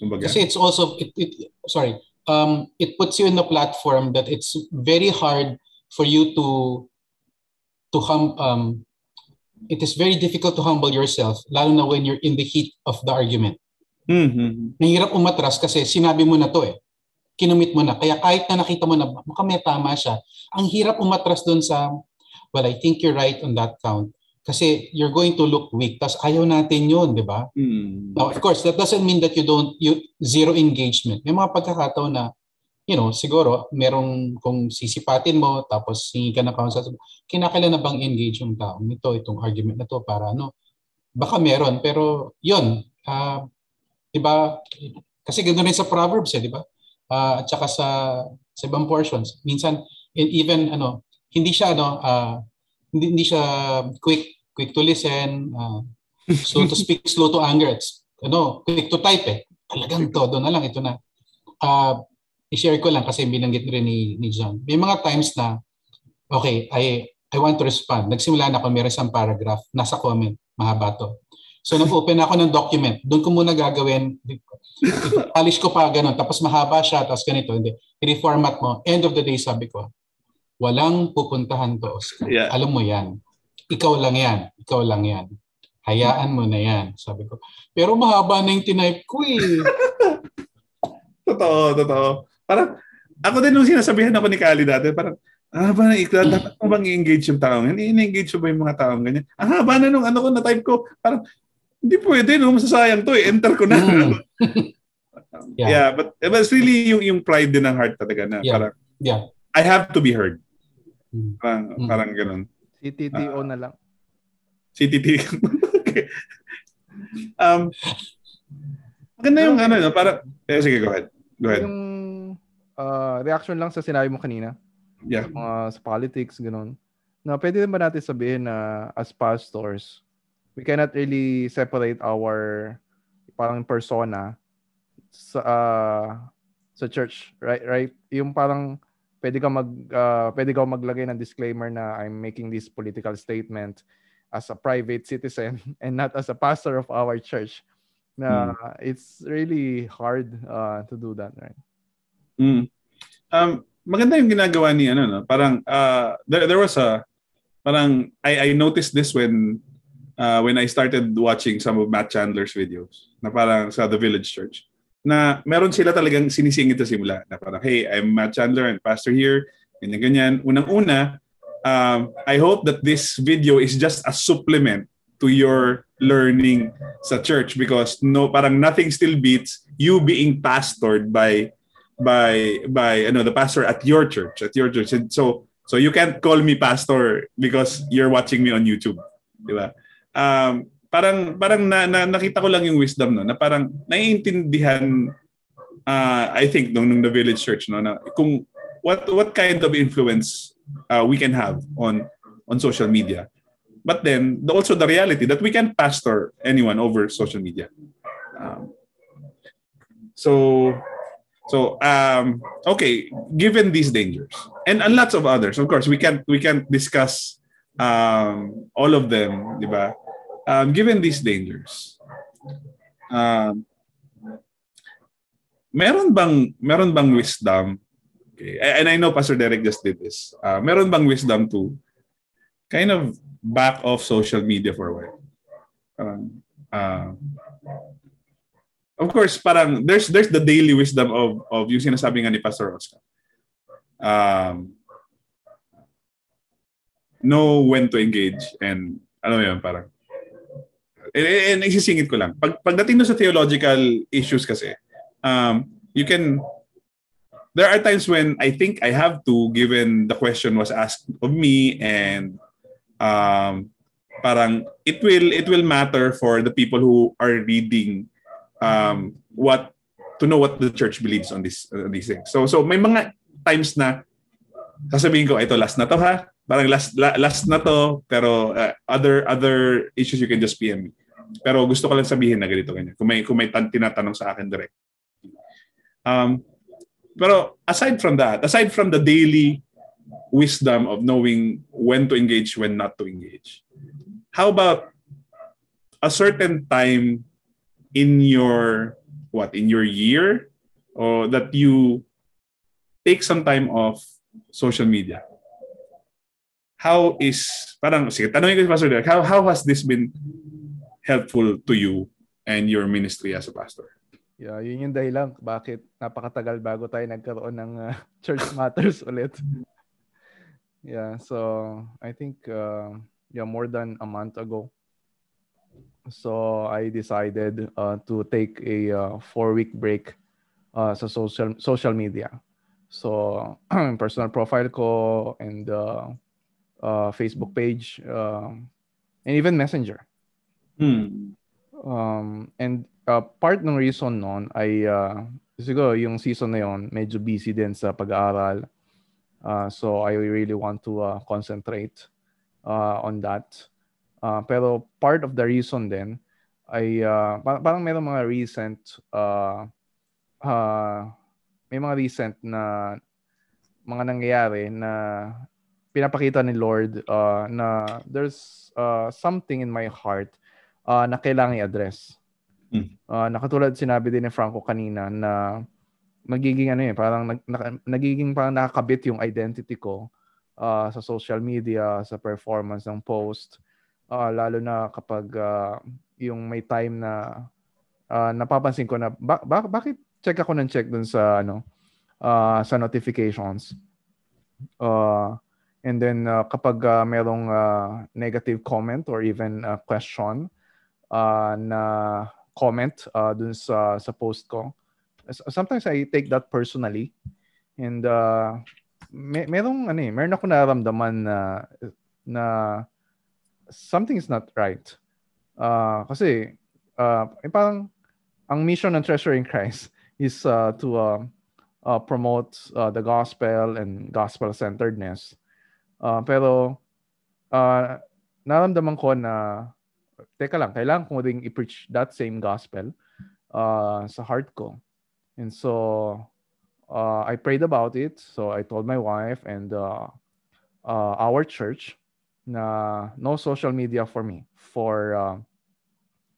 [SPEAKER 2] Kumbaga. Kasi it's also, it, it, sorry, um, it puts you in the platform that it's very hard for you to to hum, um, it is very difficult to humble yourself, lalo na when you're in the heat of the argument.
[SPEAKER 1] Mm-hmm.
[SPEAKER 2] Nahirap umatras kasi sinabi mo na to eh. Kinumit mo na. Kaya kahit na nakita mo na baka may tama siya, ang hirap umatras doon sa, well, I think you're right on that count. Kasi you're going to look weak. Tapos ayaw natin yun, di ba?
[SPEAKER 1] Mm-hmm.
[SPEAKER 2] Now, of course, that doesn't mean that you don't, you, zero engagement. May mga pagkakataon na you know, siguro, merong kung sisipatin mo, tapos hingi ka na counsel, kinakailan na bang engage yung taong ito, itong argument na to para ano, baka meron, pero yun, uh, di ba, kasi ganoon rin sa Proverbs eh, di ba? Uh, at saka sa, sa ibang portions, minsan, even, ano, hindi siya, ano, uh, hindi, hindi siya quick, quick to listen, uh, Slow to speak, slow to anger. It's, ano, quick to type eh. Talagang todo na lang, ito na. Uh, i-share ko lang kasi binanggit rin ni, ni John. May mga times na, okay, I, I want to respond. Nagsimula na ako, meron isang paragraph, nasa comment, mahaba to. So nag-open ako ng document. Doon ko muna gagawin, polish ko pa ganun, tapos mahaba siya, tapos ganito. Hindi. I-reformat mo. End of the day, sabi ko, walang pupuntahan to, Oscar.
[SPEAKER 1] Yeah.
[SPEAKER 2] Alam mo yan. Ikaw lang yan. Ikaw lang yan. Hayaan mo na yan, sabi ko. Pero mahaba na yung tinype ko eh.
[SPEAKER 1] totoo, totoo. Parang, ako din nung sinasabihan ako ni Kali dati, parang, ah, ba na ikla, dapat mo bang i-engage yung taong yan? I-engage mo ba yung mga taong ganyan? Ang haba na nung ano ko na type ko, parang, hindi pwede, no? Masasayang to eh. Enter ko na.
[SPEAKER 2] Mm.
[SPEAKER 1] yeah.
[SPEAKER 2] Yeah.
[SPEAKER 1] but, but it's really yung, yung pride din ng heart talaga na
[SPEAKER 2] Yeah.
[SPEAKER 1] parang,
[SPEAKER 2] Yeah.
[SPEAKER 1] I have to be heard.
[SPEAKER 2] Mm.
[SPEAKER 1] Parang,
[SPEAKER 2] Mm.
[SPEAKER 1] parang ganun.
[SPEAKER 3] CTTO
[SPEAKER 1] Ah.
[SPEAKER 3] na lang.
[SPEAKER 1] CTT. okay. Um, maganda yung ano, no? Parang, eh, sige, go ahead. Go ahead.
[SPEAKER 3] Yung uh, reaction lang sa sinabi mo kanina,
[SPEAKER 1] Yeah.
[SPEAKER 3] sa mga sa politics, ganun. Na pwede din ba natin sabihin na as pastors, we cannot really separate our parang persona sa uh, sa church, right? Right? Yung parang pwede ka mag uh, pwede ka maglagay ng disclaimer na I'm making this political statement as a private citizen and not as a pastor of our church. Na it's really hard uh, to do that, right?
[SPEAKER 1] Mm. Um, maganda yung ginagawa ni ano no. Parang uh, there, there was a parang I I noticed this when uh, when I started watching some of Matt Chandler's videos na parang sa The Village Church na meron sila talagang sinisingit sa simula na parang hey I'm Matt Chandler and pastor here ganyan ganyan. Unang-una um, I hope that this video is just a supplement to your learning sa church because no parang nothing still beats you being pastored by by by ano the pastor at your church at your church. And so so you can't call me pastor because you're watching me on YouTube di ba? Um parang parang na, na, nakita ko lang yung wisdom no na parang naiintindihan uh, I think nung nung the village church no na kung what what kind of influence uh, we can have on on social media. But then the, also the reality that we can pastor anyone over social media. Um, so so um okay given these dangers and, and lots of others of course we can't we can't discuss um all of them di ba um given these dangers um meron bang meron bang wisdom? Okay and I know Pastor Derek just did this. Uh, meron bang wisdom to kind of back off social media for a while? Um, uh, of course parang there's there's the daily wisdom of of yung sinasabi nga ni Pastor Oscar. Um know when to engage and ano yun parang and, and isisingit ko lang pag pagdating sa theological issues kasi um you can there are times when I think I have to given the question was asked of me and um parang it will it will matter for the people who are reading um what to know what the church believes on this on these things. So so may mga times na sasabihin ko ito last na to ha. Parang last la, last na to pero uh, other other issues you can just PM me. Pero gusto ko lang sabihin na ganito ganyan. Kung may kung may tan- tinatanong sa akin direct. Um pero aside from that, aside from the daily wisdom of knowing when to engage, when not to engage. How about a certain time in your what in your year or that you take some time off social media? How is parang sige tanongin ko si Pastor Derek, how how has this been helpful to you and your ministry as a pastor?
[SPEAKER 3] Yeah, yun yung dahilan bakit napakatagal bago tayo nagkaroon ng uh, church matters ulit. yeah, so I think uh, yeah, more than a month ago. So I decided uh, to take a uh, four-week break uh, sa social social media. So personal profile ko and uh, uh, Facebook page uh, and even Messenger.
[SPEAKER 1] Hmm.
[SPEAKER 3] Um, and uh, part ng reason noon ay uh, siguro yung season na yon medyo busy din sa pag-aaral. Uh, so I really want to uh, concentrate uh, on that. Uh, pero part of the reason din ay uh, parang, parang mayroong mga recent uh, uh, may mga recent na mga nangyayari na pinapakita ni Lord uh, na there's uh, something in my heart uh, na kailangan i-address.
[SPEAKER 1] Mm.
[SPEAKER 3] Uh, nakatulad sinabi din ni Franco kanina na magiging ano eh, parang nag, na, nagiging parang nakakabit yung identity ko uh, sa social media, sa performance ng post, uh, lalo na kapag uh, yung may time na uh, napapansin ko na ba, ba, bakit check ako ng check dun sa ano uh, sa notifications. Uh, and then uh, kapag uh, merong uh, negative comment or even uh, question uh, na comment uh, dun sa sa post ko, sometimes I take that personally. And uh, may, merong ano eh, meron ako nararamdaman na na something is not right. Uh, kasi uh, eh, parang ang mission ng Treasure in Christ is uh, to uh, uh, promote uh, the gospel and gospel-centeredness. Uh, pero uh, naramdaman ko na teka lang, kailangan ko ring i-preach that same gospel uh, sa heart ko. And so uh, I prayed about it. So I told my wife and uh, uh, our church na no social media for me for uh,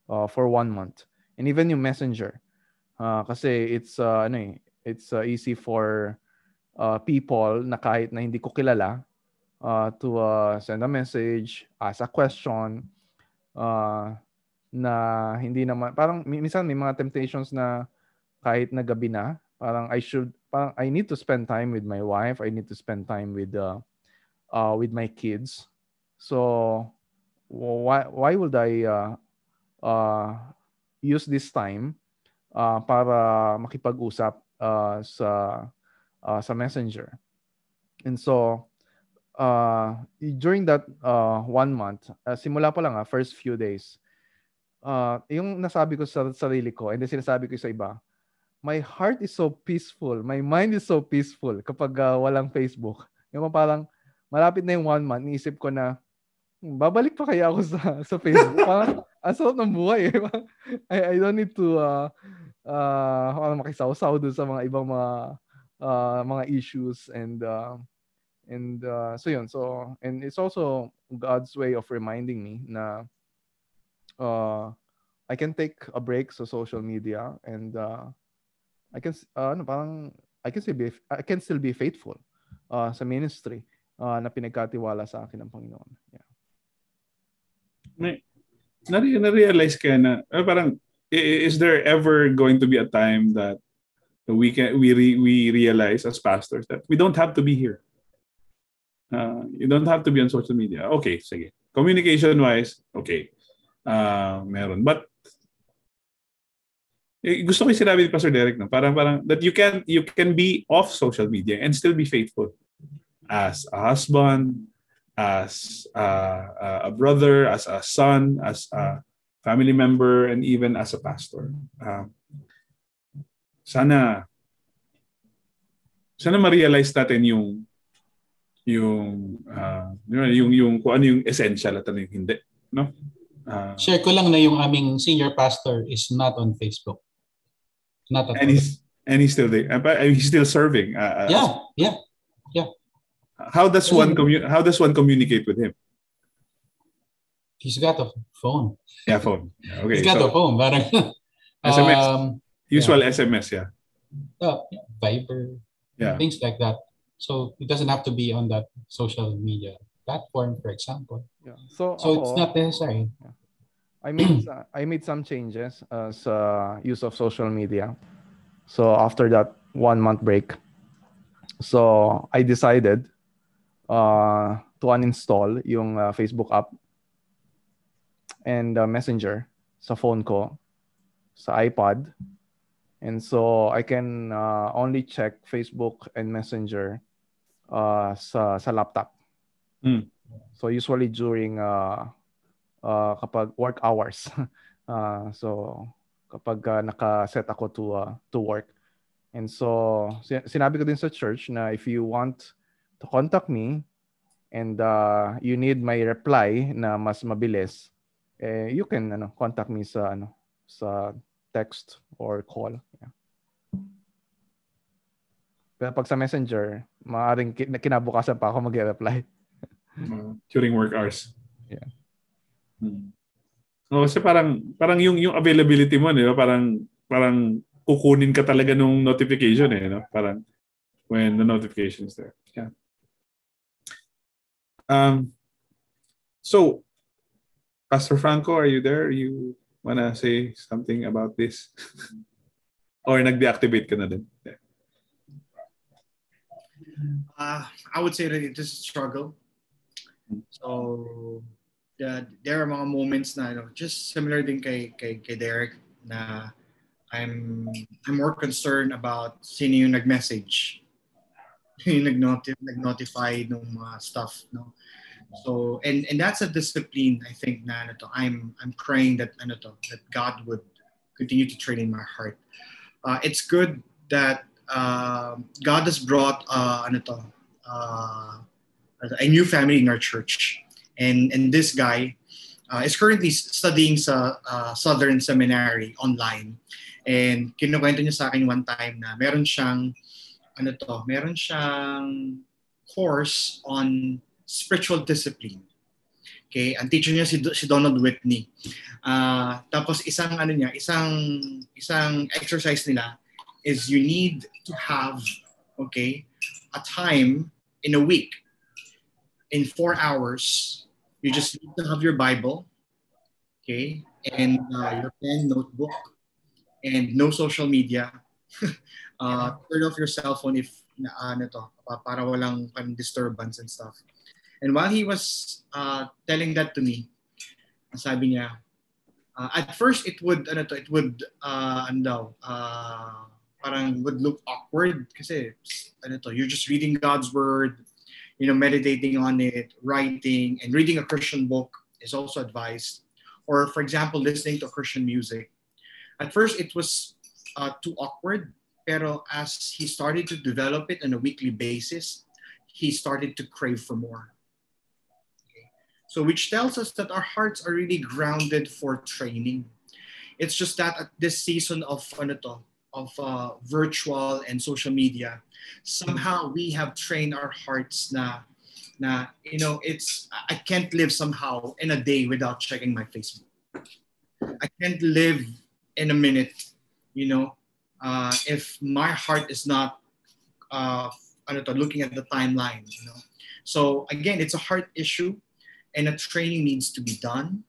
[SPEAKER 3] uh, for one month. And even yung messenger. Uh, kasi it's uh, ano eh, it's uh, easy for uh, people na kahit na hindi ko kilala uh, to uh, send a message, ask a question, uh, na hindi naman, parang minsan may mga temptations na kahit na gabi na, parang I should, parang I need to spend time with my wife, I need to spend time with, uh, uh, with my kids. So, why, why would I uh, uh, use this time uh, para makipag-usap uh, sa uh, sa Messenger. And so uh, during that uh, one month, uh, simula pa lang ah, first few days, uh, yung nasabi ko sa sarili ko and then sinasabi ko sa iba, my heart is so peaceful, my mind is so peaceful kapag uh, walang Facebook. Yung parang malapit na yung one month, niisip ko na, hmm, babalik pa kaya ako sa sa Facebook. parang, ang sarap ng buhay eh. I, I don't need to uh, uh, makisawsaw doon sa mga ibang mga uh, mga issues and uh, and uh, so yun so and it's also God's way of reminding me na uh, I can take a break so social media and uh, I can uh, ano parang I can still be I can still be faithful uh, sa ministry uh, na pinagkatiwala sa akin ng Panginoon. Yeah.
[SPEAKER 1] May, na-realize ka na, uh, parang is there ever going to be a time that we can we re, we realize as pastors that we don't have to be here. Uh, you don't have to be on social media. Okay, sige. Communication wise, okay. Uh, meron. But eh, gusto ko yung sinabi ni Pastor Derek no, parang parang that you can you can be off social media and still be faithful as a husband, as a, a brother, as a son, as a family member, and even as a pastor. Uh, sana sana ma-realize natin yung yung uh, yung yung kung ano yung essential at ano yung hindi, no?
[SPEAKER 2] Uh, Share ko lang na yung aming senior pastor is not on Facebook. Not
[SPEAKER 1] at and all. he's and he's still there. He's still serving.
[SPEAKER 2] Uh, yeah, yeah, yeah.
[SPEAKER 1] How does one commu- How does one communicate with him?
[SPEAKER 2] He's got a phone.
[SPEAKER 1] Yeah, phone. Okay.
[SPEAKER 2] He's got so, a phone. Parang,
[SPEAKER 1] SMS. Um, Usual yeah. SMS, yeah.
[SPEAKER 2] Uh, Viber.
[SPEAKER 1] Yeah.
[SPEAKER 2] Things like that. So it doesn't have to be on that social media platform, for example.
[SPEAKER 3] Yeah. So,
[SPEAKER 2] so ako, it's not necessary.
[SPEAKER 3] Yeah. I made I made some changes uh, use of social media. So after that one month break, so I decided uh, to uninstall yung uh, Facebook app and uh, Messenger sa phone ko, sa iPad. And so I can uh, only check Facebook and Messenger uh, sa sa laptop.
[SPEAKER 1] Mm.
[SPEAKER 3] So usually during uh, uh, kapag work hours. uh, so kapag uh, naka-set ako to uh, to work. And so sinabi ko din sa church na if you want to contact me, and uh, you need my reply na mas mabilis, eh, you can ano, contact me sa ano sa text or call. Yeah. Pero pag sa messenger, maaaring kinabukasan pa ako mag-reply.
[SPEAKER 1] Uh, during work hours.
[SPEAKER 3] Yeah.
[SPEAKER 1] Hmm. Oh, kasi parang parang yung yung availability mo, di ba? Parang parang kukunin ka talaga nung notification eh, no? Parang when the notification is there. Yeah. Um so Pastor Franco, are you there? You wanna say something about this? Or nag-deactivate ka na din? Yeah.
[SPEAKER 4] Uh, I would say that it is a struggle. So, the, there are mga moments na, you know, just similar din kay, kay, kay Derek na I'm I'm more concerned about sino yung nag-message. yung nag-notify, nag-notify ng mga stuff, no? So, and and that's a discipline I think na ano to, I'm I'm praying that ano to, that God would continue to train in my heart. Uh, it's good that uh, God has brought uh, ano to, uh, a new family in our church. And, and this guy uh, is currently studying sa uh, Southern Seminary online. And kinukwento niya sa akin one time na meron siyang, ano to, meron siyang course on spiritual discipline. Okay, ang teacher niya si, si Donald Whitney. Uh, tapos isang ano niya, isang isang exercise nila is you need to have okay, a time in a week in four hours, you just need to have your Bible, okay, and uh, your pen, notebook, and no social media. uh, turn off your cell phone if uh, ano to, para walang pan disturbance and stuff. And while he was uh, telling that to me, sabi niya, uh, at first it would ano to, it would uh, ano uh, parang would look awkward kasi ano to, you're just reading God's word, you know, meditating on it, writing, and reading a Christian book is also advised. Or, for example, listening to Christian music. At first, it was uh, too awkward, pero as he started to develop it on a weekly basis, he started to crave for more. Okay. So, which tells us that our hearts are really grounded for training. It's just that at this season of ano to, of uh, virtual and social media, somehow we have trained our hearts na, na, you know, it's, I can't live somehow in a day without checking my Facebook. I can't live in a minute, you know, uh, if my heart is not uh, looking at the timeline, you know. So again, it's a heart issue and a training needs to be done.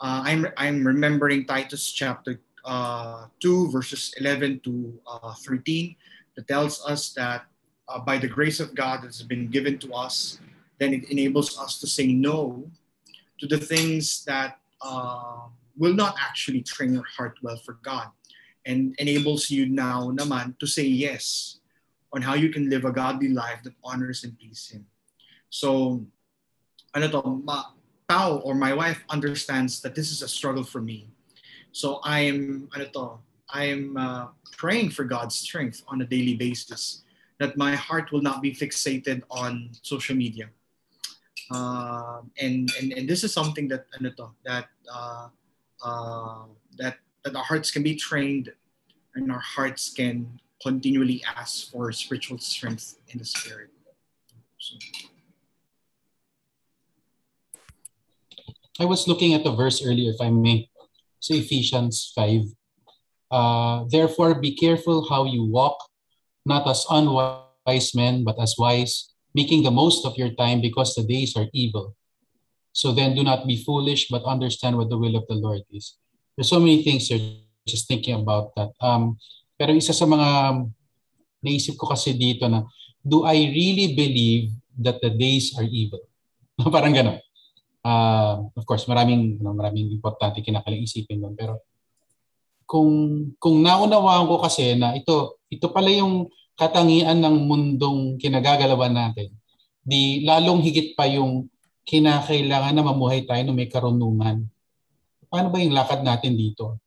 [SPEAKER 4] Uh, I'm, I'm remembering Titus chapter uh, 2, verses 11 to uh, 13, that tells us that uh, by the grace of God that has been given to us, then it enables us to say no to the things that uh, will not actually train your heart well for God and enables you now naman to say yes on how you can live a godly life that honors and pleases Him. So, ano to, ma, Pao or my wife understands that this is a struggle for me so I'm ano to, I'm uh, praying for God's strength on a daily basis that my heart will not be fixated on social media. Uh, and, and and this is something that ano to, that uh, uh, that that our hearts can be trained and our hearts can continually ask for spiritual strength in the spirit. So.
[SPEAKER 2] I was looking at the verse earlier, if I may. So Ephesians 5. Uh, Therefore, be careful how you walk, not as unwise men, but as wise, making the most of your time because the days are evil. So then do not be foolish, but understand what the will of the Lord is. There's so many things you're just thinking about that. Um, pero isa sa mga naisip ko kasi dito na, do I really believe that the days are evil? Parang gano'n uh, of course, maraming, ano, maraming importante kinakaling isipin doon. Pero kung, kung naunawaan ko kasi na ito, ito pala yung katangian ng mundong kinagagalawan natin, di lalong higit pa yung kinakailangan na mamuhay tayo na may karunungan. Paano ba yung lakad natin dito?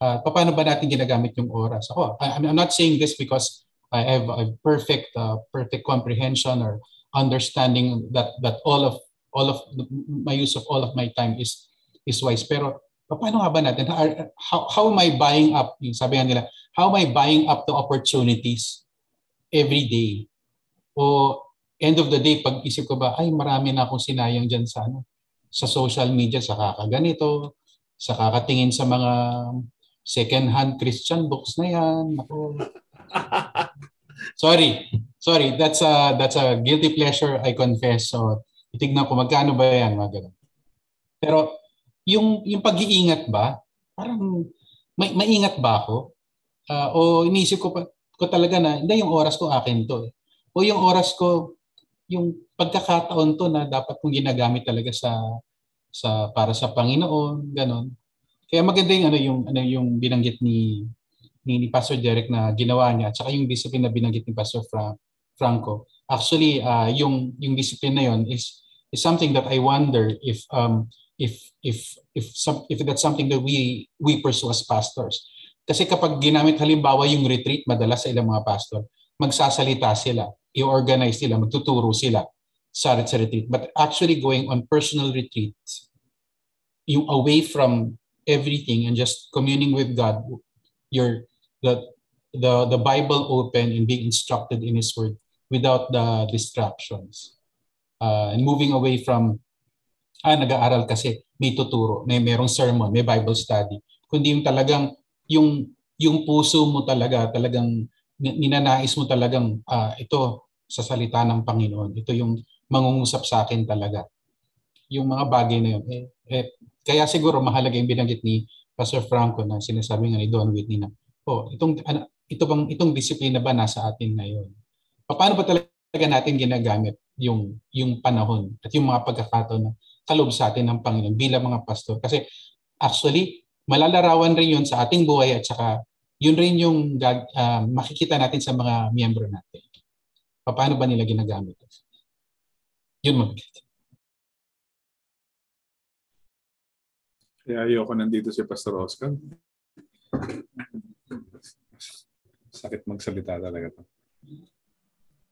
[SPEAKER 2] Uh, paano ba natin ginagamit yung oras? Ako, I'm not saying this because I have a perfect uh, perfect comprehension or understanding that that all of all of my use of all of my time is is wise. Pero paano nga ba natin? How, how am I buying up? Yung sabi nga nila, how am I buying up the opportunities every day? O end of the day, pag isip ko ba, ay marami na akong sinayang dyan sa, ano, sa social media, sa kakaganito, sa kakatingin sa mga second-hand Christian books na yan. Ako. Sorry. Sorry, that's a that's a guilty pleasure I confess. So, itignan ko magkano ba 'yan, mga ganun. Pero yung yung pag-iingat ba, parang may maingat ba ako? Uh, o iniisip ko pa ko talaga na hindi yung oras ko akin to. Eh. O yung oras ko yung pagkakataon to na dapat kong ginagamit talaga sa sa para sa Panginoon, ganon. Kaya maganda yung ano yung ano yung binanggit ni ni, ni Pastor Derek na ginawa niya at saka yung discipline na binanggit ni Pastor Fra, Franco. Actually, uh, yung yung discipline na yon is is something that I wonder if um if if if some if that's something that we we pursue as pastors. Kasi kapag ginamit halimbawa yung retreat madalas sa ilang mga pastor, magsasalita sila, i-organize sila, magtuturo sila sa, retreat. But actually going on personal retreats, yung away from everything and just communing with God, you're the the the Bible open and being instructed in His Word without the distractions. Uh, and moving away from, ah, nag-aaral kasi, may tuturo, may merong sermon, may Bible study. Kundi yung talagang, yung, yung puso mo talaga, talagang ninanais mo talagang, ah, ito, sa salita ng Panginoon. Ito yung mangungusap sa akin talaga. Yung mga bagay na yun. Eh, eh, kaya siguro mahalaga yung binanggit ni Pastor Franco na sinasabi nga ni Don Whitney na, oh, itong, ano, ito bang, itong disiplina ba nasa atin ngayon? paano ba talaga natin ginagamit yung yung panahon at yung mga pagkakataon na kalob sa atin ng Panginoon bilang mga pastor. Kasi actually, malalarawan rin yun sa ating buhay at saka yun rin yung uh, makikita natin sa mga miyembro natin. Paano ba nila ginagamit? Yun mo.
[SPEAKER 1] Kaya ayoko nandito si Pastor Oscar. Sakit magsalita talaga to.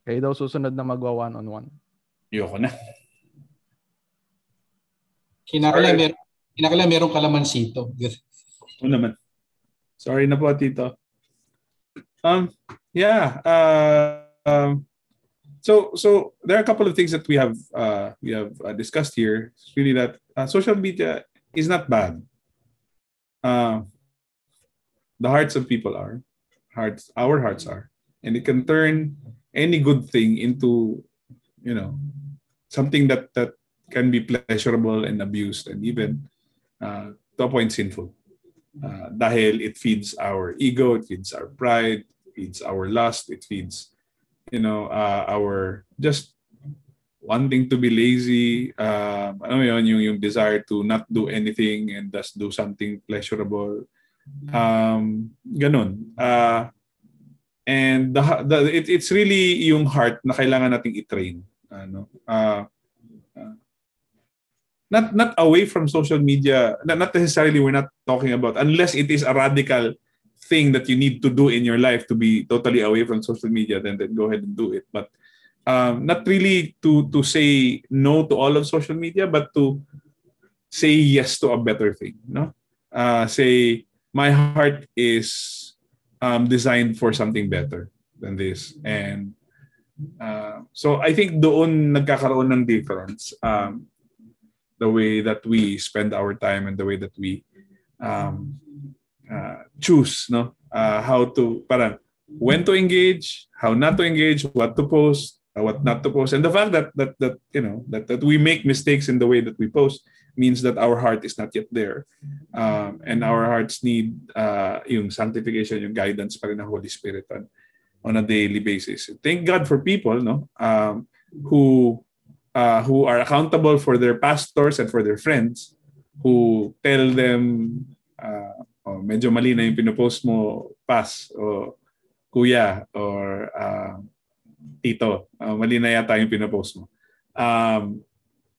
[SPEAKER 3] Kayo daw susunod na magwa one-on-one.
[SPEAKER 1] Ayoko na.
[SPEAKER 2] Kinakala, mer kinakala merong kalamansito.
[SPEAKER 1] Oo naman. Sorry na po, Tito. Um, yeah. Uh, um, so, so there are a couple of things that we have uh, we have uh, discussed here. It's really that uh, social media is not bad. Uh, the hearts of people are hearts. Our hearts are, and it can turn any good thing into you know something that that can be pleasurable and abused and even uh, to a point sinful. Uh, dahil it feeds our ego it feeds our pride it feeds our lust it feeds you know uh, our just wanting to be lazy uh, ano yun yung yung desire to not do anything and just do something pleasurable. Um ganun. Uh, And the, the it, it's really yung heart na kailangan nating i-train. Ano? Uh, not not away from social media. Not, not necessarily we're not talking about unless it is a radical thing that you need to do in your life to be totally away from social media then then go ahead and do it. But um, not really to to say no to all of social media but to say yes to a better thing, no? Uh, say my heart is um, designed for something better than this. And uh, so I think doon nagkakaroon ng difference um, the way that we spend our time and the way that we um, uh, choose no uh, how to para when to engage how not to engage what to post uh, what not to post and the fact that that that you know that, that we make mistakes in the way that we post means that our heart is not yet there. Um, and our hearts need uh, yung sanctification, yung guidance pa rin ng Holy Spirit on, on a daily basis. Thank God for people no um, who uh, who are accountable for their pastors and for their friends who tell them uh, oh, medyo mali na yung pinopost mo, pass, o kuya, or uh, tito, uh, mali na yata yung pinopost mo. Um,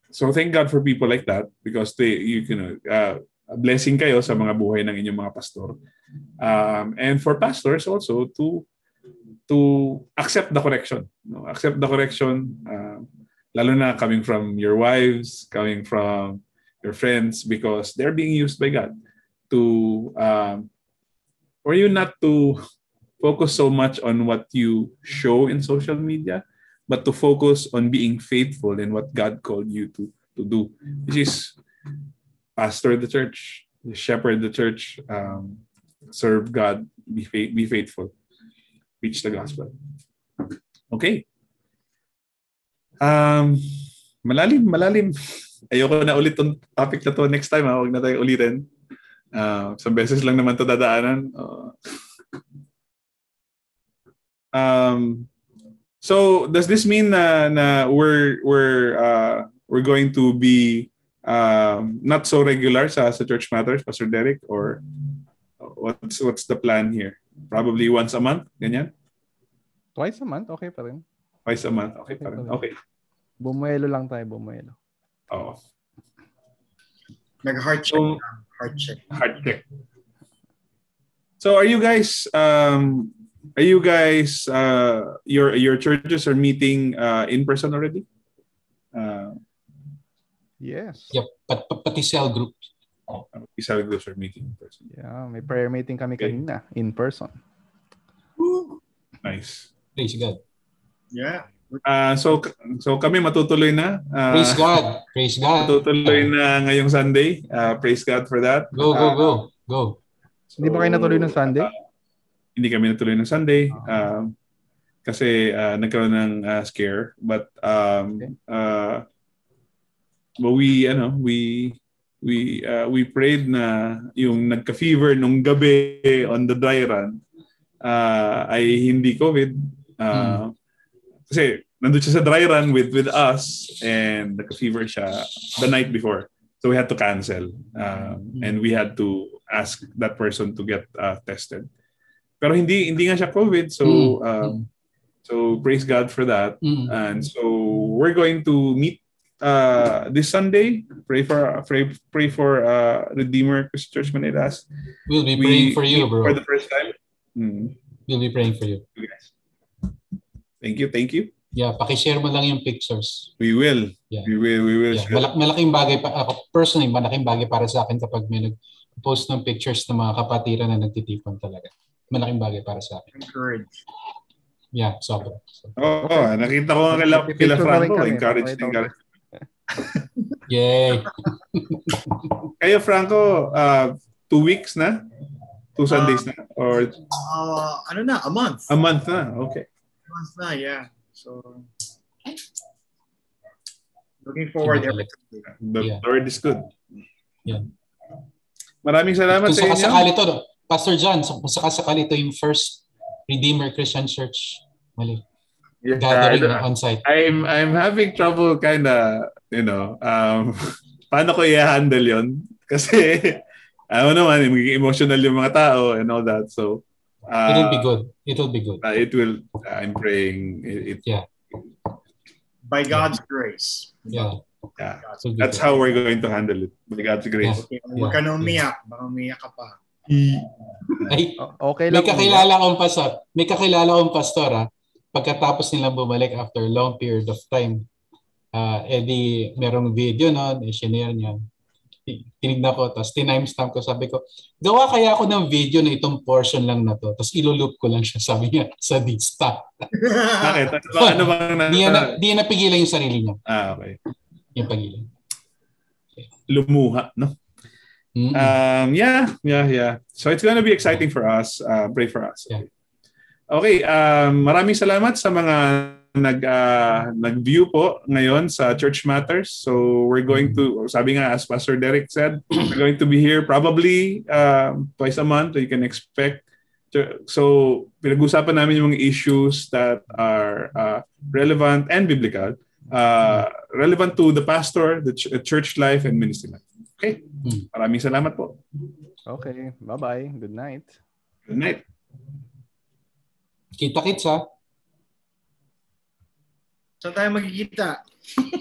[SPEAKER 1] So thank God for people like that because they you, you know uh, blessing kayo sa mga buhay ng inyong mga pastor. Um, and for pastors also to to accept the correction. No? Accept the correction, uh, lalo na coming from your wives, coming from your friends, because they're being used by God to, um, for you not to focus so much on what you show in social media, but to focus on being faithful in what God called you to, to do, which is pastor the church, shepherd the church, um, serve God, be, fa- be faithful, preach the gospel. Okay. Um, malalim, malalim. Ayoko na ulit tong topic na to next time. Ha? Huwag na tayo ulitin. Uh, isang beses lang naman to dadaanan. Uh, um, so does this mean na, na we're we're uh, we're going to be um, not so regular sa sa Church Matters, Pastor Derek, or what's what's the plan here? Probably once a month, ganyan?
[SPEAKER 3] Twice a month, okay pa rin.
[SPEAKER 1] Twice a month, okay pa rin. Okay.
[SPEAKER 3] Bumuelo lang tayo, bumuelo.
[SPEAKER 1] Oo.
[SPEAKER 4] Nag-heart check.
[SPEAKER 1] So,
[SPEAKER 4] heart check.
[SPEAKER 1] heart check. So are you guys um are you guys uh your your churches are meeting uh in person already? Uh
[SPEAKER 3] Yes.
[SPEAKER 2] Yep. Pat, pat, pati cell group.
[SPEAKER 1] isa groups are meeting in person.
[SPEAKER 3] Yeah, may prayer meeting kami
[SPEAKER 1] Okay.
[SPEAKER 3] kanina in person.
[SPEAKER 1] Nice.
[SPEAKER 2] Praise God.
[SPEAKER 4] Yeah.
[SPEAKER 1] Uh so so kami matutuloy na. Uh,
[SPEAKER 2] Praise God. Praise God.
[SPEAKER 1] Matutuloy na ngayong Sunday. Uh, praise God for that.
[SPEAKER 2] Go, go,
[SPEAKER 1] Uh,
[SPEAKER 2] go. Go.
[SPEAKER 3] Hindi ba kayo natuloy ng Sunday?
[SPEAKER 1] uh, hindi kami natuloy ng Sunday. Um, kasi uh, nagkaroon ng uh, scare. But um,
[SPEAKER 3] Okay.
[SPEAKER 1] uh, but we, ano, we, we, uh, we prayed na yung nagka-fever nung gabi on the dry run uh, ay hindi COVID. Uh, Kasi nandun siya sa dry run with with us and nagka-fever siya the night before. So we had to cancel. Um, and we had to ask that person to get uh, tested. Pero hindi hindi nga siya COVID. So
[SPEAKER 2] Mm.
[SPEAKER 1] um, so praise God for that.
[SPEAKER 2] Mm.
[SPEAKER 1] And so we're going to meet uh, this Sunday. Pray for pray pray for uh, Redeemer Christian Church Manilas.
[SPEAKER 2] We'll be
[SPEAKER 1] We
[SPEAKER 2] praying for you, bro.
[SPEAKER 1] For the first time. Mm.
[SPEAKER 2] We'll be praying for you.
[SPEAKER 1] Guys. Thank you, thank you.
[SPEAKER 2] Yeah, pakishare mo lang yung pictures.
[SPEAKER 1] We will.
[SPEAKER 2] Yeah.
[SPEAKER 1] We will. We will.
[SPEAKER 2] Yeah, malak- malaking bagay pa ako personally, malaking bagay para sa akin kapag may nag-post ng pictures ng mga kapatiran na nagtitipon talaga. Malaking bagay para sa akin.
[SPEAKER 4] Encourage.
[SPEAKER 2] Yeah, sobra. So,
[SPEAKER 1] Oo, oh, nakita ko nga kila, kila Franco. Encourage, encourage.
[SPEAKER 2] yay!
[SPEAKER 1] Kayo, Franco, uh, two weeks na? Two Sundays na? Or
[SPEAKER 4] Uh, ano na, a month.
[SPEAKER 1] a month na? Okay.
[SPEAKER 4] A month na, yeah. So, looking forward every. Sunday.
[SPEAKER 1] The
[SPEAKER 2] Yeah.
[SPEAKER 1] Lord is good.
[SPEAKER 2] Yeah.
[SPEAKER 1] Maraming salamat
[SPEAKER 2] Kung
[SPEAKER 1] sa inyo.
[SPEAKER 2] sakasakali to, no? Pastor John, so kung sakasakali to yung first Redeemer Christian Church mali,
[SPEAKER 1] Yeah,
[SPEAKER 2] gathering
[SPEAKER 1] I-
[SPEAKER 2] na on-site.
[SPEAKER 1] I'm I'm having trouble kind of, you know, um, paano ko i-handle yon Kasi, ano naman, magiging emotional yung mga tao and all that. So, uh,
[SPEAKER 2] It will be good. It will be good.
[SPEAKER 1] uh, it will, I'm praying. It, it,
[SPEAKER 2] Yeah.
[SPEAKER 4] By God's grace.
[SPEAKER 2] Yeah.
[SPEAKER 1] yeah. That's
[SPEAKER 2] good.
[SPEAKER 1] how we're going to handle it. By God's grace.
[SPEAKER 4] Okay, huwag ka na umiyak. Baka umiyak ka pa.
[SPEAKER 2] Ay,
[SPEAKER 3] Okay
[SPEAKER 2] may
[SPEAKER 3] lang.
[SPEAKER 2] kakilala akong pastor. May kakilala akong pastor ah. Pagkatapos nilang bumalik after a long period of time, ah eh di merong video noon, eh shinare niya. Ti- Tinignan ko, tapos tinimestamp ko, sabi ko, gawa kaya ako ng video na itong portion lang na to, tapos iloloop ko lang siya, sabi niya, sa Dista.
[SPEAKER 1] Bakit? Ano, ba- ano bang na,
[SPEAKER 2] Di na, di napigilan yung sarili niya,
[SPEAKER 1] Ah, okay.
[SPEAKER 2] yung pagilan.
[SPEAKER 1] Lumuha, no?
[SPEAKER 2] Mm.
[SPEAKER 1] Um, yeah, yeah, yeah. So it's gonna be exciting for us. Uh, pray for us.
[SPEAKER 2] Yeah.
[SPEAKER 1] Okay, um, maraming salamat sa mga nag uh, nag-view po ngayon sa Church Matters. So we're going to sabi nga as Pastor Derek said, we're going to be here probably um, twice a month. So you can expect so pinag-usapan namin yung mga issues that are uh, relevant and biblical, uh, relevant to the pastor, the ch- church life and ministry life. Okay? Maraming salamat po.
[SPEAKER 3] Okay. Bye-bye. Good night.
[SPEAKER 1] Good night.
[SPEAKER 2] Kita-kits ha.
[SPEAKER 4] Saan tayo magkikita?